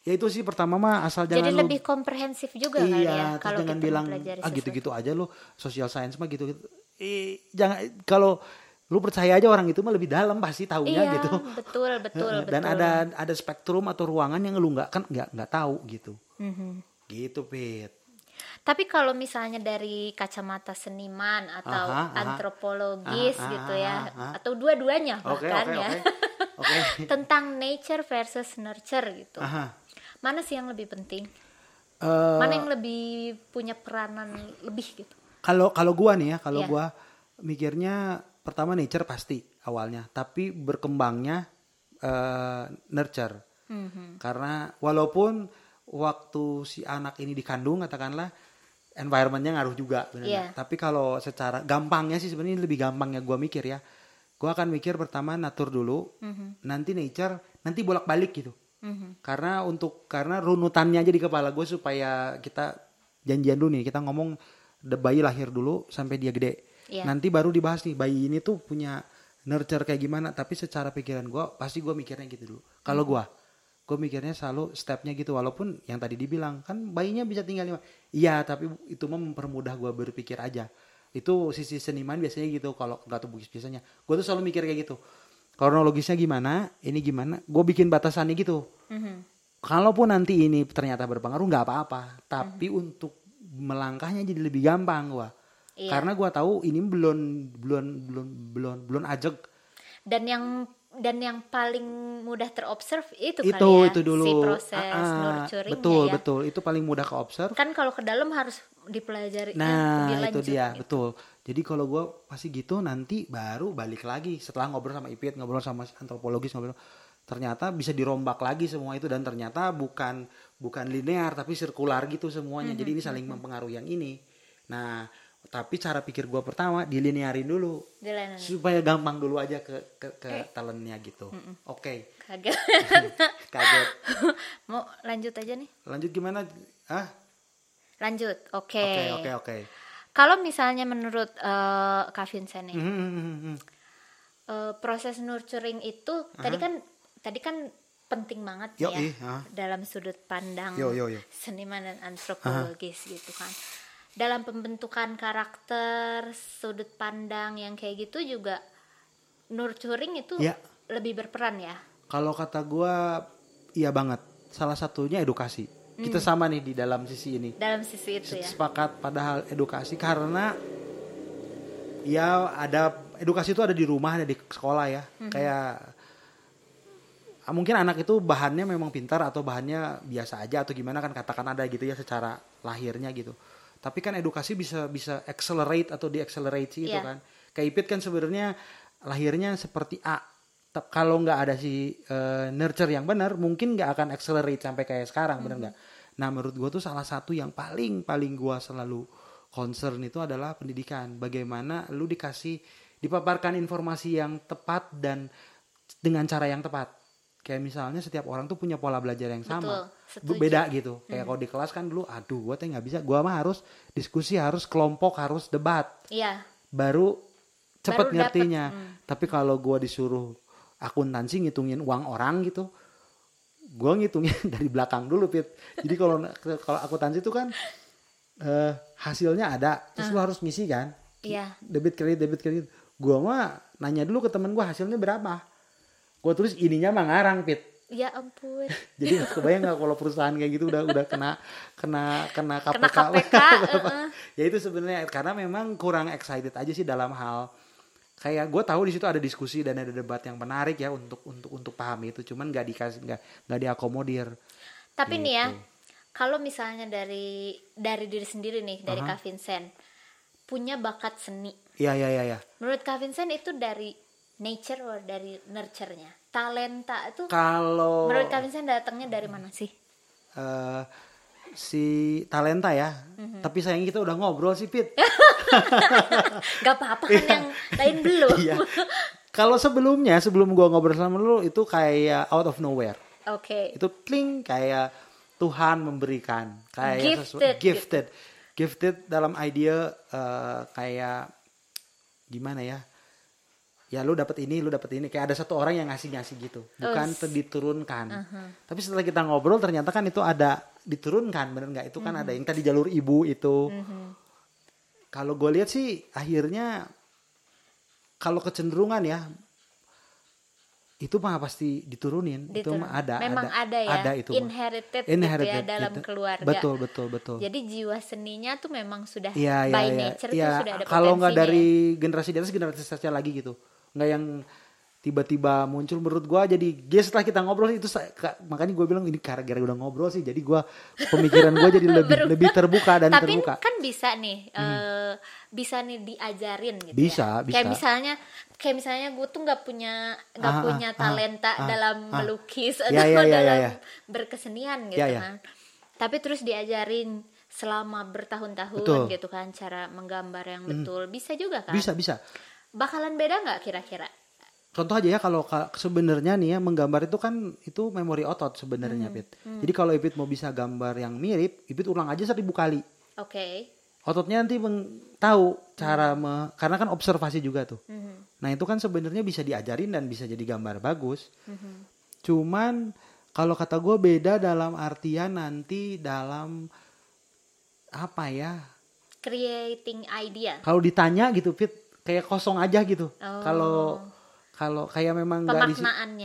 ya itu sih pertama mah asal Jadi jangan lu- lebih komprehensif juga kali ya iya, kalau jangan kita bilang ah gitu-gitu aja lo social science mah gitu-gitu. Eh, jangan kalau lu percaya aja orang itu mah lebih dalam pasti tahunya Iya, gitu. betul, betul, betul. Dan ada ada spektrum atau ruangan yang lu nggak kan nggak nggak tahu gitu. Mhm. Gitu, Pit. Tapi kalau misalnya dari kacamata seniman atau Aha, aha. antropologis Aha, gitu aha, ya, aha. atau dua-duanya Oke, bahkan oke, ya, oke. Oke. tentang nature versus nurture gitu. Aha. Mana sih yang lebih penting? Eh, Mana yang lebih punya peranan lebih gitu? kalau kalau gua nih ya, kalau Iya. gua mikirnya pertama nature pasti awalnya, tapi berkembangnya eh, nurture. Mhm. Karena walaupun waktu si anak ini dikandung katakanlah environmentnya ngaruh juga Iya. nggak? Tapi kalau secara gampangnya sih sebenarnya lebih gampangnya gua mikir ya. Gua akan mikir pertama natur dulu, Mhm. nanti nature, nanti bolak-balik gitu. Mhm. Karena untuk karena runutannya aja di kepala gue supaya kita janjian dulu nih, kita ngomong the bayi lahir dulu sampai dia gede. Iya. Nanti baru dibahas nih bayi ini tuh punya nurture kayak gimana. Tapi secara pikiran gue pasti gue mikirnya gitu dulu. Kalau gue, gue mikirnya selalu stepnya gitu. Walaupun yang tadi dibilang kan bayinya bisa tinggal lima. Iya, tapi itu mah mempermudah gue berpikir aja. Itu sisi seniman biasanya gitu. Kalau nggak tuh biasanya, gue tuh selalu mikir kayak gitu. Kronologisnya gimana, ini gimana, gue bikin batasannya gitu Mhm. kalaupun nanti ini ternyata berpengaruh nggak apa-apa tapi untuk melangkahnya jadi lebih gampang gua Iya. karena gua tahu ini belum belum belum belum belum ajak Dan yang dan yang paling mudah terobserve itu, itu kali ya, itu dulu. si proses Ah, ah, nurturingnya betul ya. betul. Itu paling mudah ke observe Kan kalau ke dalam harus dipelajari nah lebih itu dia. gitu. betul. Jadi kalau gua pasti gitu nanti baru balik lagi. Setelah ngobrol sama Ipit ngobrol sama antropologis ngobrol. Ternyata bisa dirombak lagi semua itu. Dan ternyata bukan bukan linear tapi sirkular gitu semuanya. Jadi ini saling mempengaruhi yang ini. Nah tapi cara pikir gua pertama dilinearin dulu supaya gampang dulu aja ke ke, ke talentnya gitu oke Kaget. kaget Mau lanjut aja nih. lanjut gimana ah Lanjut. Oke. oke oke oke Kalau misalnya menurut eh, Kak Vincent nih, Mhm, mhm, mhm. eh, proses nurturing itu tadi kan tadi kan penting banget Yo, ya ih, ah. dalam sudut pandang Yo, yo, yo. seniman dan antropologis gitu kan. Dalam pembentukan karakter, sudut pandang yang kayak gitu juga nurturing itu Ya. lebih berperan ya. Kalau kata gua iya banget. Salah satunya edukasi. Kita sama nih di dalam sisi ini. Dalam sisi itu ya. Sepakat padahal edukasi karena ya ada edukasi itu ada di rumah ada di sekolah ya kayak ah, mungkin anak itu bahannya memang pintar atau bahannya biasa aja atau gimana kan katakan ada gitu ya secara lahirnya gitu tapi kan edukasi bisa bisa accelerate atau di accelerate sih itu Iya. kan. Kayak Ipit kan sebenarnya lahirnya seperti A. Tep- kalau nggak ada si eh, nurture yang benar mungkin nggak akan accelerate sampai kayak sekarang benar nggak? Nah menurut gua tuh salah satu yang paling paling gua selalu concern itu adalah pendidikan. Bagaimana lu dikasih dipaparkan informasi yang tepat dan dengan cara yang tepat kayak misalnya setiap orang tuh punya pola belajar yang sama Betul, beda gitu kayak kalau di kelas kan dulu aduh gua tuh nggak bisa gua mah harus diskusi harus kelompok harus debat Iya. baru cepet Baru dapet, ngertinya. hmm. Tapi kalau gua disuruh akuntansi ngitungin uang orang gitu, gua ngitungin dari belakang dulu, Pit. Jadi kalau kalau akuntansi itu kan eh, hasilnya ada, terus lu harus ngisi kan, Iya. debit kredit debit kredit. Gua mah nanya dulu ke temen gua hasilnya berapa. Gua tulis ininya mah ngarang, Pit. Ya ampun. Jadi kebayang nggak kalau perusahaan kayak gitu udah udah kena kena kena KPK. Kena KPK, ya itu sebenarnya karena memang kurang excited aja sih dalam hal kayak gue tahu di situ ada diskusi dan ada debat yang menarik ya untuk untuk untuk paham itu cuman nggak dikasih nggak nggak diakomodir Tapi nih ya, Gitu. kalau misalnya dari dari diri sendiri nih, dari Kak Vincent punya bakat seni. iya iya iya ya. Menurut Kak Vincent itu dari nature or dari nurture-nya? Talenta itu kalau menurut Vincent datangnya dari mana sih? eh, si talenta ya Mhm. tapi sayang kita udah ngobrol sih Pit Gak apa-apa kan yang lain belum. iya kalau sebelumnya sebelum gua ngobrol sama lu itu kayak out of nowhere Oke. itu kling kayak Tuhan memberikan kayak sesu- Gifted, gifted gifted dalam idea eh, kayak gimana ya ya lu dapat ini lu dapat ini kayak ada satu orang yang ngasih ngasih gitu bukan Us. diturunkan tapi setelah kita ngobrol ternyata kan itu ada diturunkan bener nggak itu kan ada yang tadi jalur ibu itu kalau gue lihat sih akhirnya kalau kecenderungan ya itu mah pasti diturunin itu Diturun. mah ada Memang ada, ya. ada itu. Inherited, Inherited gitu ya dalam gitu. keluarga. betul betul betul Jadi jiwa seninya tuh memang sudah iya, by iya. nature Iya, tuh sudah ada kalau nggak dari ya. generasi di atas generasi atasnya lagi gitu nggak yang tiba-tiba muncul menurut gua jadi dia setelah kita ngobrol itu sa- ka- makanya gue bilang ini gara-gara udah ngobrol sih jadi gua pemikiran gua jadi lebih lebih terbuka dan Tapi terbuka kan bisa nih, eh, bisa nih diajarin gitu Bisa, ya. bisa. Kayak misalnya, kayak misalnya gue tuh nggak punya nggak Ah, punya ah, talenta ah, dalam ah. melukis Ya, atau ya, ya, ya, dalam ya. berkesenian gitu Ya, ya. kan. Tapi terus diajarin selama bertahun-tahun. Hmm. gitu kan cara menggambar yang betul bisa juga kan? bisa bisa Bakalan beda nggak kira-kira? contoh aja ya kalau ka- sebenarnya nih ya menggambar itu kan itu memori otot sebenarnya Pit jadi kalau Ipit mau bisa gambar yang mirip Ipit ulang aja seribu kali Oke. ototnya nanti meng- tahu cara me- karena kan observasi juga tuh Mhm. Nah itu kan sebenarnya bisa diajarin dan bisa jadi gambar bagus. Mhm. Cuman kalau kata gue beda dalam artian nanti dalam apa ya? Creating idea. Kalau ditanya gitu, Fit, kayak kosong aja gitu. Oh. Kalau kalau kayak memang nggak di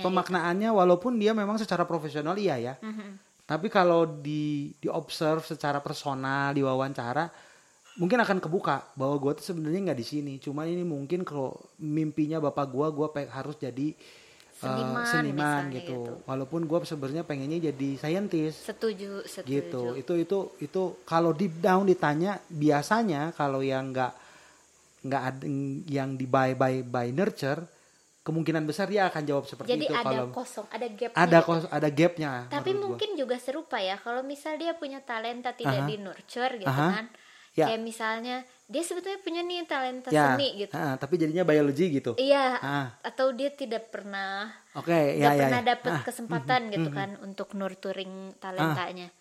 Pemaknaannya, ya. walaupun dia memang secara profesional iya ya. Mhm. Tapi kalau di di observe secara personal, diwawancara, mungkin akan kebuka bahwa gue tuh sebenarnya nggak di sini. Cuma ini mungkin kalau mimpinya bapak gue, gue harus jadi uh, Seniman seniman misalnya gitu. gitu. Walaupun gue sebenarnya pengennya jadi scientist Setuju, setuju. gitu. Itu itu itu kalau deep down ditanya biasanya kalau yang nggak nggak ada yang di by by by nurture kemungkinan besar dia akan jawab seperti Jadi itu ada kalau kosong, ada gap. ada kos- ada gapnya. Tapi menurut gua. mungkin juga serupa ya, kalau misal dia punya talenta tidak Aha. di nurture gitu Aha. kan. Ya. Kayak misalnya dia sebetulnya punya nih talenta ya, seni gitu. ah, tapi jadinya biologi gitu. Iya, Ah. atau dia tidak pernah Oke, nggak ya ya. pernah ya. dapat kesempatan gitu kan untuk nurturing talentanya.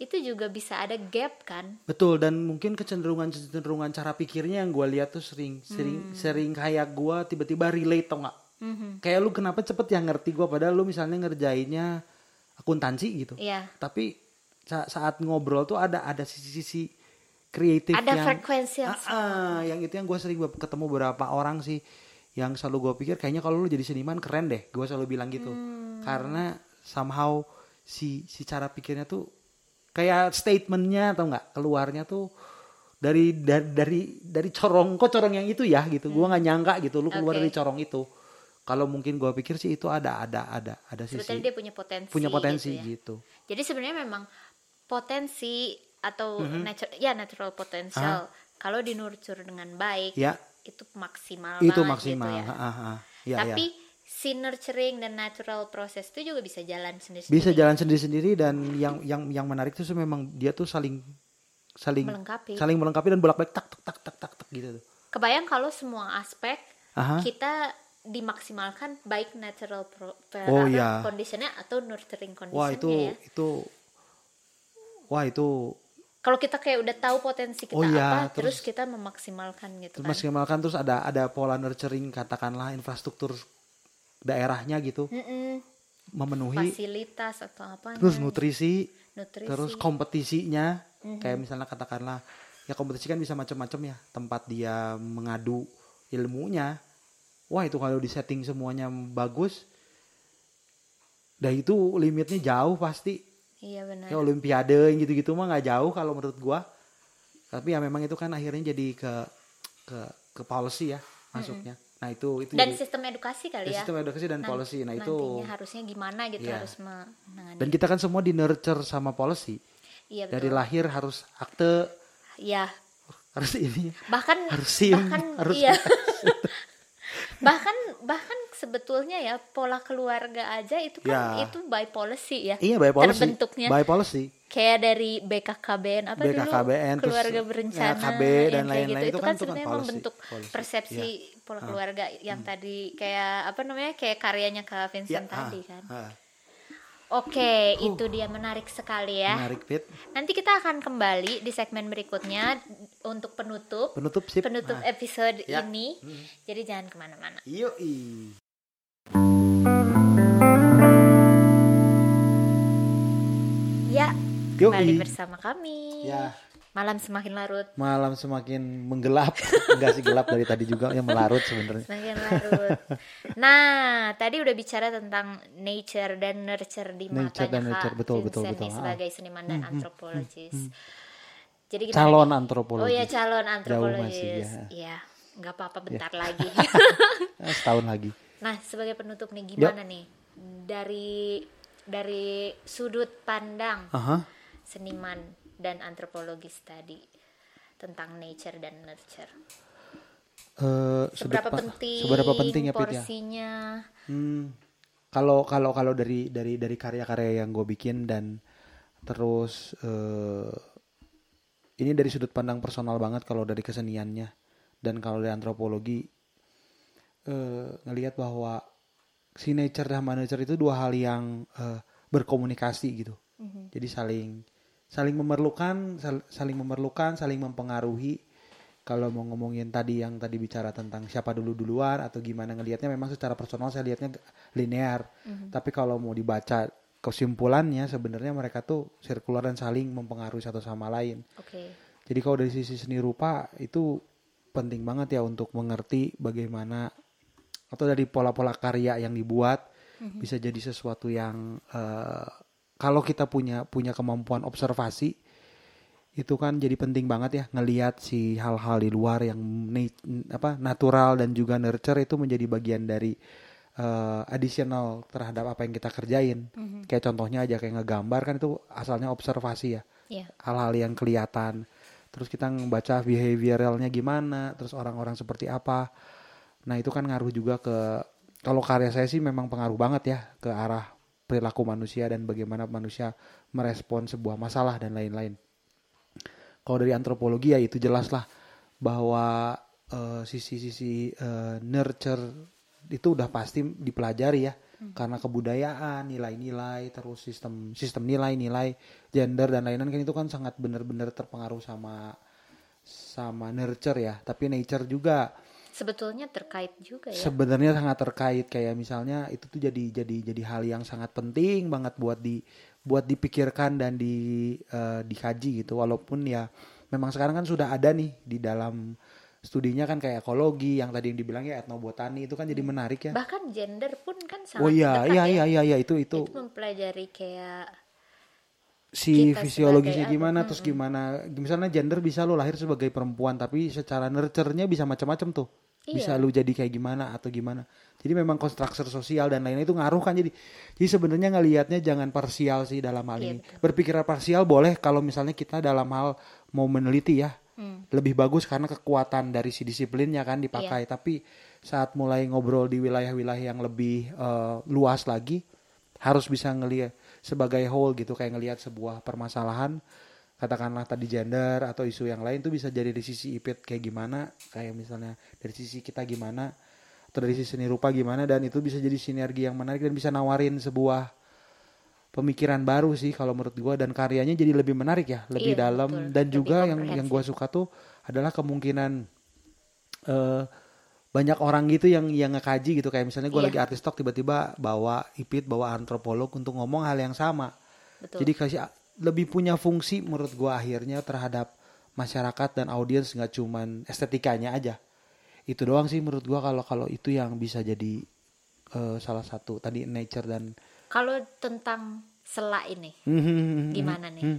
Itu juga bisa ada gap kan? Betul dan mungkin kecenderungan kecenderungan cara pikirnya yang gue lihat tuh sering sering sering kayak gue tiba-tiba relate tau nggak? Mhm. Kayak lu kenapa cepet yang ngerti gue padahal lu misalnya ngerjainnya akuntansi gitu. Iya. Tapi sa- saat ngobrol tuh ada ada sisi-sisi kreatif Ada yang frekuensi yang Ah, ah, yang itu yang gue sering ketemu beberapa orang sih yang selalu gue pikir kayaknya kalau lu jadi seniman keren deh gue selalu bilang gitu Hmm. karena somehow si si cara pikirnya tuh kayak statementnya atau nggak keluarnya tuh dari dari dari dari corong kok corong yang itu ya gitu gua nggak nyangka gitu lu keluar Oke. dari corong itu kalau mungkin gua pikir sih itu ada ada ada ada sebetulnya sisi dia punya potensi punya potensi gitu ya. gitu jadi sebenarnya memang potensi atau Mhm. natu- ya natural potential kalau di nurture dengan baik ya itu maksimal itu banget maksimal gitu ya. Ha, ha, ha. Ya, tapi ya. Si nurturing dan natural process itu juga bisa jalan sendiri bisa jalan sendiri-sendiri dan yang yang yang menarik itu memang dia tuh saling saling melengkapi saling melengkapi dan bolak-balik tak tak tak tak tak tak gitu tuh. kebayang kalau semua aspek Aha. kita dimaksimalkan baik natural pro, Oh, iya. conditionnya atau nurturing conditionnya Wah itu ya itu wah itu kalau kita kayak udah tahu potensi kita Oh, iya, apa terus, terus- kita memaksimalkan gitu terus kan maksimalkan terus ada ada pola nurturing katakanlah infrastruktur daerahnya gitu. Mm-mm. memenuhi fasilitas atau apa terus nutrisi nutrisi. terus kompetisinya. Kayak misalnya katakanlah ya kompetisi kan bisa macam-macam ya. Tempat dia mengadu ilmunya. Wah itu kalau di setting semuanya bagus dah itu limitnya jauh pasti. Iya benar. Ya olimpiade gitu-gitu mah nggak jauh kalau menurut gua. Tapi ya memang itu kan akhirnya jadi ke ke ke policy ya masuknya nah itu itu dan jadi- sistem edukasi kali ya. sistem edukasi dan Nan- policy. Nah itu nantinya harusnya gimana gitu Iya. harus menangani. Dan kita kan semua di nurture sama policy. Iya dari betul. lahir harus akte. Iya. Harus ini. Bahkan harus sim bahkan harus iya. Bahkan bahkan sebetulnya ya pola keluarga aja itu kan Ya. itu by policy ya. Iya by policy. Terbentuknya. By policy. Kayak dari BKKBN apa BKKBN, dulu keluarga terus, berencana ya, KB dan lain-lain. gitu. Itu itu kan- itu kan sebenarnya membentuk policy. Iya. Pola keluarga yang tadi kayak apa namanya kayak karyanya Kak Vincent Ya, tadi ah, kan. ah. oke itu dia menarik sekali ya. Menarik Pit nanti kita akan kembali di segmen berikutnya untuk penutup. Penutup sip. Penutup Nah, episode Ya. ini. Jadi jangan ke mana-mana. Yoi. ya Yoi. kembali bersama kami. Ya malam semakin larut malam semakin menggelap enggak sih gelap dari tadi juga yang melarut sebenarnya Semakin larut. Nah, tadi udah bicara tentang nature dan nurture di Nature matanya dan nurture, Kak betul, betul, Vincent betul. nih Ah. sebagai seniman dan antropologis. Jadi gimana calon nih? antropologi Oh ya calon antropologis. ya. Iya, nggak apa-apa bentar lagi. Eh, setahun lagi nah, sebagai penutup nih Ya. gimana nih dari dari sudut pandang Aha. seniman dan antropologis tadi tentang nature dan nurture. Sudut Seberapa pa- penting, seberapa penting ya Pit ya porsinya? Hmm, kalau kalau kalau dari dari dari karya-karya yang gue bikin dan terus eh, ini dari sudut pandang personal banget kalau dari keseniannya dan kalau dari antropologi eh, ngelihat bahwa si nature sama nature itu dua hal yang eh, berkomunikasi gitu. Jadi saling saling memerlukan, sal- saling memerlukan, saling mempengaruhi. Kalau mau ngomongin tadi yang tadi bicara tentang siapa dulu duluan atau gimana ngelihatnya memang secara personal saya lihatnya linear. Tapi kalau mau dibaca kesimpulannya sebenarnya mereka tuh sirkular dan saling mempengaruhi satu sama lain. Oke. Jadi kalau dari sisi seni rupa itu penting banget ya untuk mengerti bagaimana atau dari pola-pola karya yang dibuat bisa jadi sesuatu yang eh, kalau kita punya punya kemampuan observasi itu kan jadi penting banget ya ngelihat si hal-hal di luar yang apa natural dan juga nurture itu menjadi bagian dari eh, additional terhadap apa yang kita kerjain. Kayak contohnya aja kayak ngegambar kan itu asalnya observasi ya Iya. hal-hal yang kelihatan terus kita membaca behavioralnya gimana terus orang-orang seperti apa nah itu kan ngaruh juga ke kalau karya saya sih memang pengaruh banget ya ke arah perilaku manusia dan bagaimana manusia merespon sebuah masalah dan lain-lain. Kalau dari antropologi ya itu jelas lah bahwa eh, sisi-sisi eh, nurture itu udah pasti dipelajari ya. Karena kebudayaan nilai-nilai terus sistem sistem nilai-nilai gender dan lain-lain kan itu kan sangat benar-benar terpengaruh sama sama nurture ya. Tapi nature juga Sebetulnya terkait juga ya. sebenarnya sangat terkait kayak misalnya itu tuh jadi jadi jadi hal yang sangat penting banget buat di buat dipikirkan dan di eh, dikaji gitu walaupun ya memang sekarang kan sudah ada nih di dalam studinya kan kayak ekologi yang tadi yang dibilang ya etnobotani itu kan jadi menarik ya Bahkan gender pun kan sangat oh iya iya ya. iya iya iya itu itu Itu mempelajari kayak si Kita fisiologisnya gimana terus gimana. Misalnya gender bisa lo lahir sebagai perempuan tapi secara nurture-nya bisa macam-macam tuh. Bisa Iya. lu jadi kayak gimana atau gimana. Jadi memang konstruksi sosial dan lain-lain itu ngaruh kan. Jadi jadi sebenarnya ngelihatnya jangan parsial sih dalam hal Iya, ini. berpikiran parsial boleh kalau misalnya kita dalam hal mau meneliti ya. Hmm. lebih bagus karena kekuatan dari si disiplinnya kan dipakai. Iya. tapi saat mulai ngobrol di wilayah-wilayah yang lebih eh, luas lagi harus bisa ngelihat sebagai whole gitu kayak ngelihat sebuah permasalahan katakanlah tadi gender atau isu yang lain tuh bisa jadi dari sisi ipit kayak gimana kayak misalnya dari sisi kita gimana atau dari sisi seni rupa gimana dan itu bisa jadi sinergi yang menarik dan bisa nawarin sebuah pemikiran baru sih kalau menurut gua dan karyanya jadi lebih menarik ya lebih Iya, dalam betul. dan Lebih juga yang yang gua komprehensif. suka tuh adalah kemungkinan eh banyak orang gitu yang yang ngekaji gitu kayak misalnya gue Iya. lagi artis talk tiba-tiba bawa ipit bawa antropolog untuk ngomong hal yang sama Betul. jadi kasih lebih punya fungsi menurut gua akhirnya terhadap masyarakat dan audiens nggak cuman estetikanya aja itu doang sih menurut gua kalau kalau itu yang bisa jadi eh, salah satu tadi nature dan Kalau tentang sela ini, Hmm, gimana nih?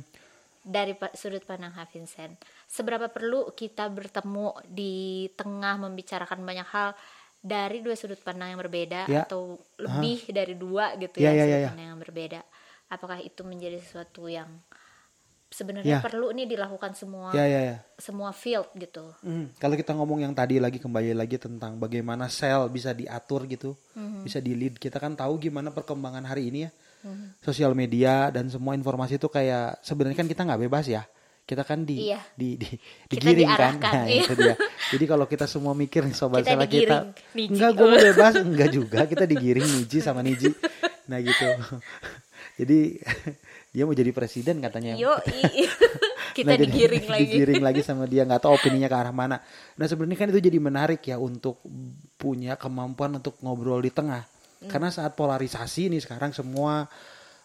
Dari sudut pandang Kak Vincent, seberapa perlu kita bertemu di tengah membicarakan banyak hal dari dua sudut pandang yang berbeda Ya. atau lebih dari dua gitu Ya, ya, ya, sudut ya, ya. pandang yang berbeda? Apakah itu menjadi sesuatu yang sebenarnya Ya. perlu nih dilakukan semua ya ya ya semua field gitu? Hmm, kalau kita ngomong yang tadi lagi kembali lagi tentang bagaimana sel bisa diatur gitu, Mhm. bisa di lead. Kita kan tahu gimana perkembangan hari ini ya, sosial media dan semua informasi itu kayak sebenarnya kan kita nggak bebas ya. Kita kan di Iya. di, di Kita digiring kan. Nah, iya. itu dia. Jadi kalau kita semua mikir nih sobat Kita sela kita, digiring, Niji. enggak gue mau bebas, enggak juga. Kita digiring Niji sama Niji. Nah gitu. Jadi dia mau jadi presiden katanya. Yo, kita Nah, jadi digiring lagi. digiring lagi sama dia nggak tahu opininya ke arah mana nah sebenarnya kan itu jadi menarik ya untuk punya kemampuan untuk ngobrol di tengah Hmm. karena saat polarisasi nih sekarang semua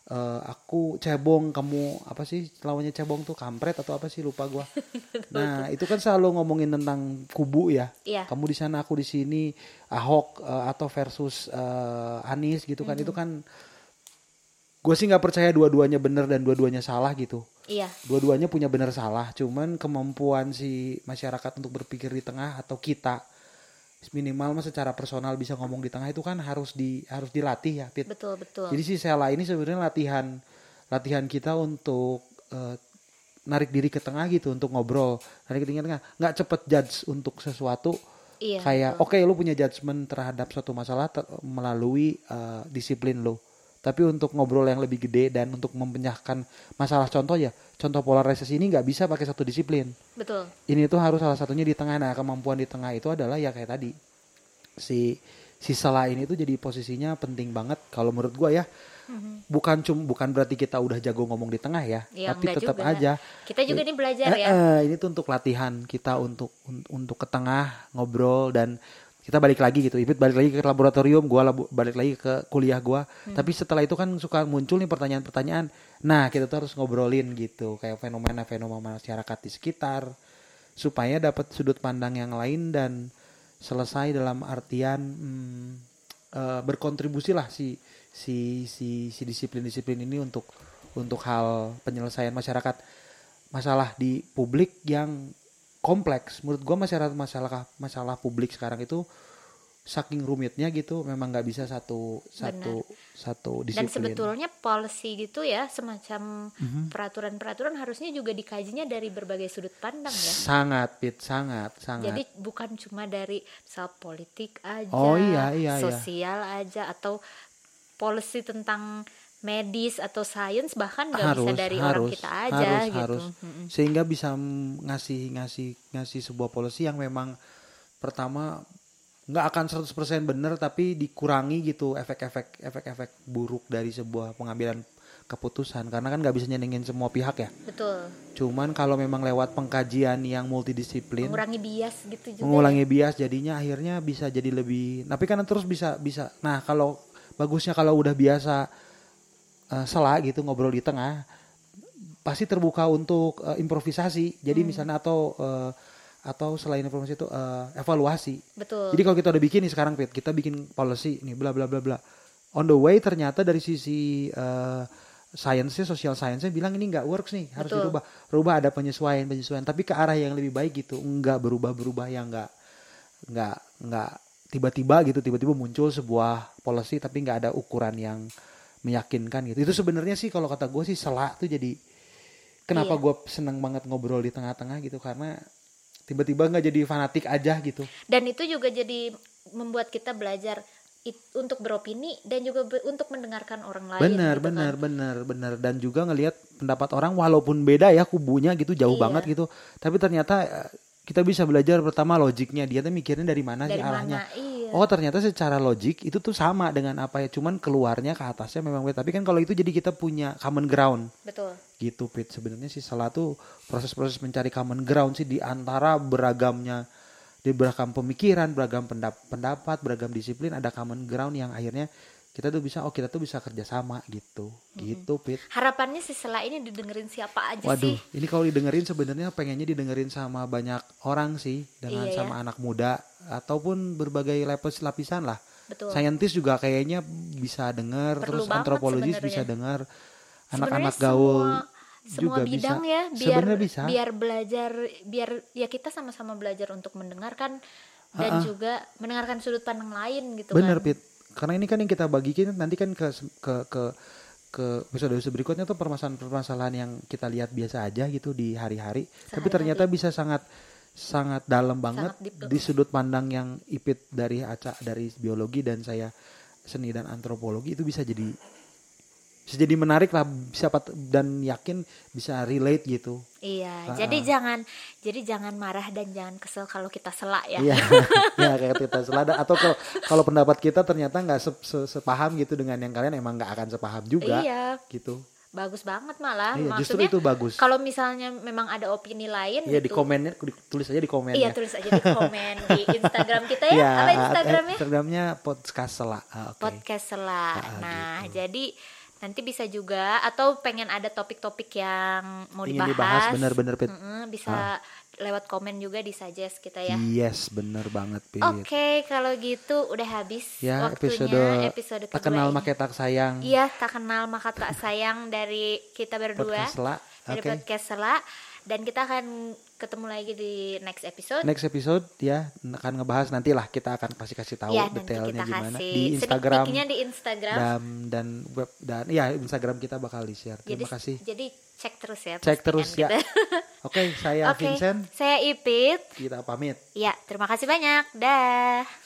eh, aku cebong kamu apa sih lawannya cebong tuh kampret atau apa sih lupa gua. Nah itu kan selalu ngomongin tentang kubu ya. Iya. kamu di sana aku di sini Ahok eh, atau versus eh, Anies gitu kan. Itu kan gue sih nggak percaya dua-duanya benar dan dua-duanya salah gitu. Iya, dua-duanya punya benar salah cuman kemampuan si masyarakat untuk berpikir di tengah atau kita minimal mah secara personal bisa ngomong di tengah itu kan harus di harus dilatih ya Pit. betul betul. jadi si Sela ini sebenarnya latihan latihan kita untuk eh, narik diri ke tengah gitu untuk ngobrol narik diri ke tengah nggak cepet judge untuk sesuatu Iya, kayak oke lu punya judgement terhadap suatu masalah ter- melalui eh, disiplin lu tapi untuk ngobrol yang lebih gede dan untuk mempenyahkan masalah contoh ya contoh polarisasi ini nggak bisa pakai satu disiplin betul. ini tuh harus salah satunya di tengah nah kemampuan di tengah itu adalah ya kayak tadi si si Sela ini tuh jadi posisinya penting banget kalau menurut gua ya bukan cum bukan berarti kita udah jago ngomong di tengah ya, Ya, tapi tetap juga. aja Kita juga nih belajar Eh, ya. eh, ini tuh untuk latihan kita untuk un- untuk ke tengah ngobrol dan kita balik lagi gitu. Ibit balik lagi ke laboratorium, gua labu- balik lagi ke kuliah gua. Hmm. Tapi setelah itu kan suka muncul nih pertanyaan-pertanyaan. Nah, kita tuh harus ngobrolin gitu kayak fenomena-fenomena masyarakat di sekitar supaya dapat sudut pandang yang lain dan selesai dalam artian hmm, eh, berkontribusi lah si si si si disiplin-disiplin ini untuk untuk hal penyelesaian masyarakat masalah di publik yang kompleks. Menurut gua masyarakat masalah masalah publik sekarang itu saking rumitnya gitu, memang nggak bisa satu satu satu Dan disiplin. sebetulnya policy gitu ya, semacam Mhm. peraturan-peraturan harusnya juga dikajinya dari berbagai sudut pandang ya. sangat pit sangat sangat. Jadi bukan cuma dari misal politik aja, Oh, iya, iya, iya. sosial aja atau policy tentang medis atau sains bahkan nggak bisa harus dari orang harus kita aja harus gitu. harus sehingga bisa ngasih ngasih ngasih sebuah polisi yang memang pertama nggak akan 100% benar tapi dikurangi gitu efek-efek efek-efek buruk dari sebuah pengambilan keputusan karena kan nggak bisa nyenengin semua pihak ya Betul. cuman kalau memang lewat pengkajian yang multidisiplin Mengurangi bias gitu juga. mengulangi bias jadinya akhirnya bisa jadi lebih tapi kan terus bisa bisa nah kalau bagusnya kalau udah biasa eh, sela gitu ngobrol di tengah pasti terbuka untuk eh, improvisasi jadi misalnya atau eh, atau selain informasi itu eh, evaluasi Betul. jadi kalau kita udah bikin nih sekarang Pit, kita bikin policy nih bla bla bla bla. On the way ternyata dari sisi eh, science social science bilang ini nggak works nih harus Betul. dirubah rubah ada penyesuaian penyesuaian tapi ke arah yang lebih baik gitu nggak berubah berubah yang nggak nggak nggak tiba-tiba gitu tiba-tiba muncul sebuah policy tapi nggak ada ukuran yang meyakinkan gitu. Itu sebenarnya sih kalau kata gue sih selak tuh jadi kenapa Iya. gue seneng banget ngobrol di tengah-tengah gitu karena tiba-tiba nggak jadi fanatik aja gitu. Dan itu juga jadi membuat kita belajar it- untuk beropini dan juga be- untuk mendengarkan orang lain benar gitu kan. benar benar benar dan juga ngelihat pendapat orang walaupun beda ya kubunya gitu jauh Iya. banget gitu. Tapi ternyata eh, kita bisa belajar pertama logiknya dia tuh mikirnya dari mana dari sih arahnya. mana? Iya oh ternyata secara logik itu tuh sama dengan apa ya. Cuman keluarnya ke atasnya memang beda. Tapi kan kalau itu jadi kita punya common ground. Betul. Gitu Pit. Sebenarnya sih salah tuh proses-proses mencari common ground sih di antara beragamnya di beragam pemikiran beragam pendap- pendapat beragam disiplin ada common ground yang akhirnya kita tuh bisa oh kita tuh bisa kerjasama gitu. Gitu Pit harapannya si Sela ini didengerin siapa aja Waduh, sih ini kalau didengerin sebenarnya pengennya didengerin sama banyak orang sih, dengan Iya ya. sama anak muda ataupun berbagai lapis lapisan lah. betul. Saintis juga kayaknya bisa dengar, terus antropologis bisa dengar, anak-anak gaul semua juga bidang bisa. ya biar Sebenarnya bisa. biar belajar biar ya kita sama-sama belajar untuk mendengarkan dan juga mendengarkan sudut pandang lain gitu Bener kan. Pit, karena ini kan yang kita bagikan nanti kan ke ke ke ke episode berikutnya tuh permasalahan-permasalahan yang kita lihat biasa aja gitu di hari-hari, tapi ternyata bisa sangat sangat dalam banget deep. di sudut pandang yang ipit dari Aca dari biologi dan saya seni dan antropologi itu bisa jadi bisa jadi menarik lah siapa t- dan yakin bisa relate gitu. Iya, jadi jangan jadi jangan marah dan jangan kesel kalau kita selak ya. Iya, ya kayak kita selada atau kalau kalau pendapat kita ternyata nggak se- se- sepaham gitu dengan yang kalian emang nggak akan sepaham juga Iya, gitu. bagus banget malah. Iya, justru Maksudnya itu bagus. kalau misalnya memang ada opini lain Iya di gitu. komennya tulis aja di komen Iya, ya. tulis aja di komen di Instagram kita ya. Iya, Apa eh, Instagramnya? Instagramnya podcast sela. Ah, Oke. Podcast Sela. Ah, Nah, jadi nanti bisa juga atau pengen ada topik-topik yang mau Ingin dibahas dibahas. bener-bener Pit. Mm-mm, bisa lewat komen juga di suggest kita ya. Yes, bener banget Pit. Oke, kalau gitu udah habis Ya waktunya episode, episode kedua tak kenal ini. maka tak sayang Iya, tak kenal maka tak sayang dari kita berdua podcast sela. dari Oke. podcast Sela dan kita akan ketemu lagi di next episode. Next episode ya akan ngebahas nantilah kita akan kasih kasih tahu ya, nanti detailnya kita gimana kasih di Instagram di Instagram. dan dan web dan ya Instagram kita bakal di share. jadi Terima kasih. jadi cek terus ya. Cek terus ya. Oke, saya Oke, Vincent. saya Ipit. Kita pamit. Ya, terima kasih banyak. Dah.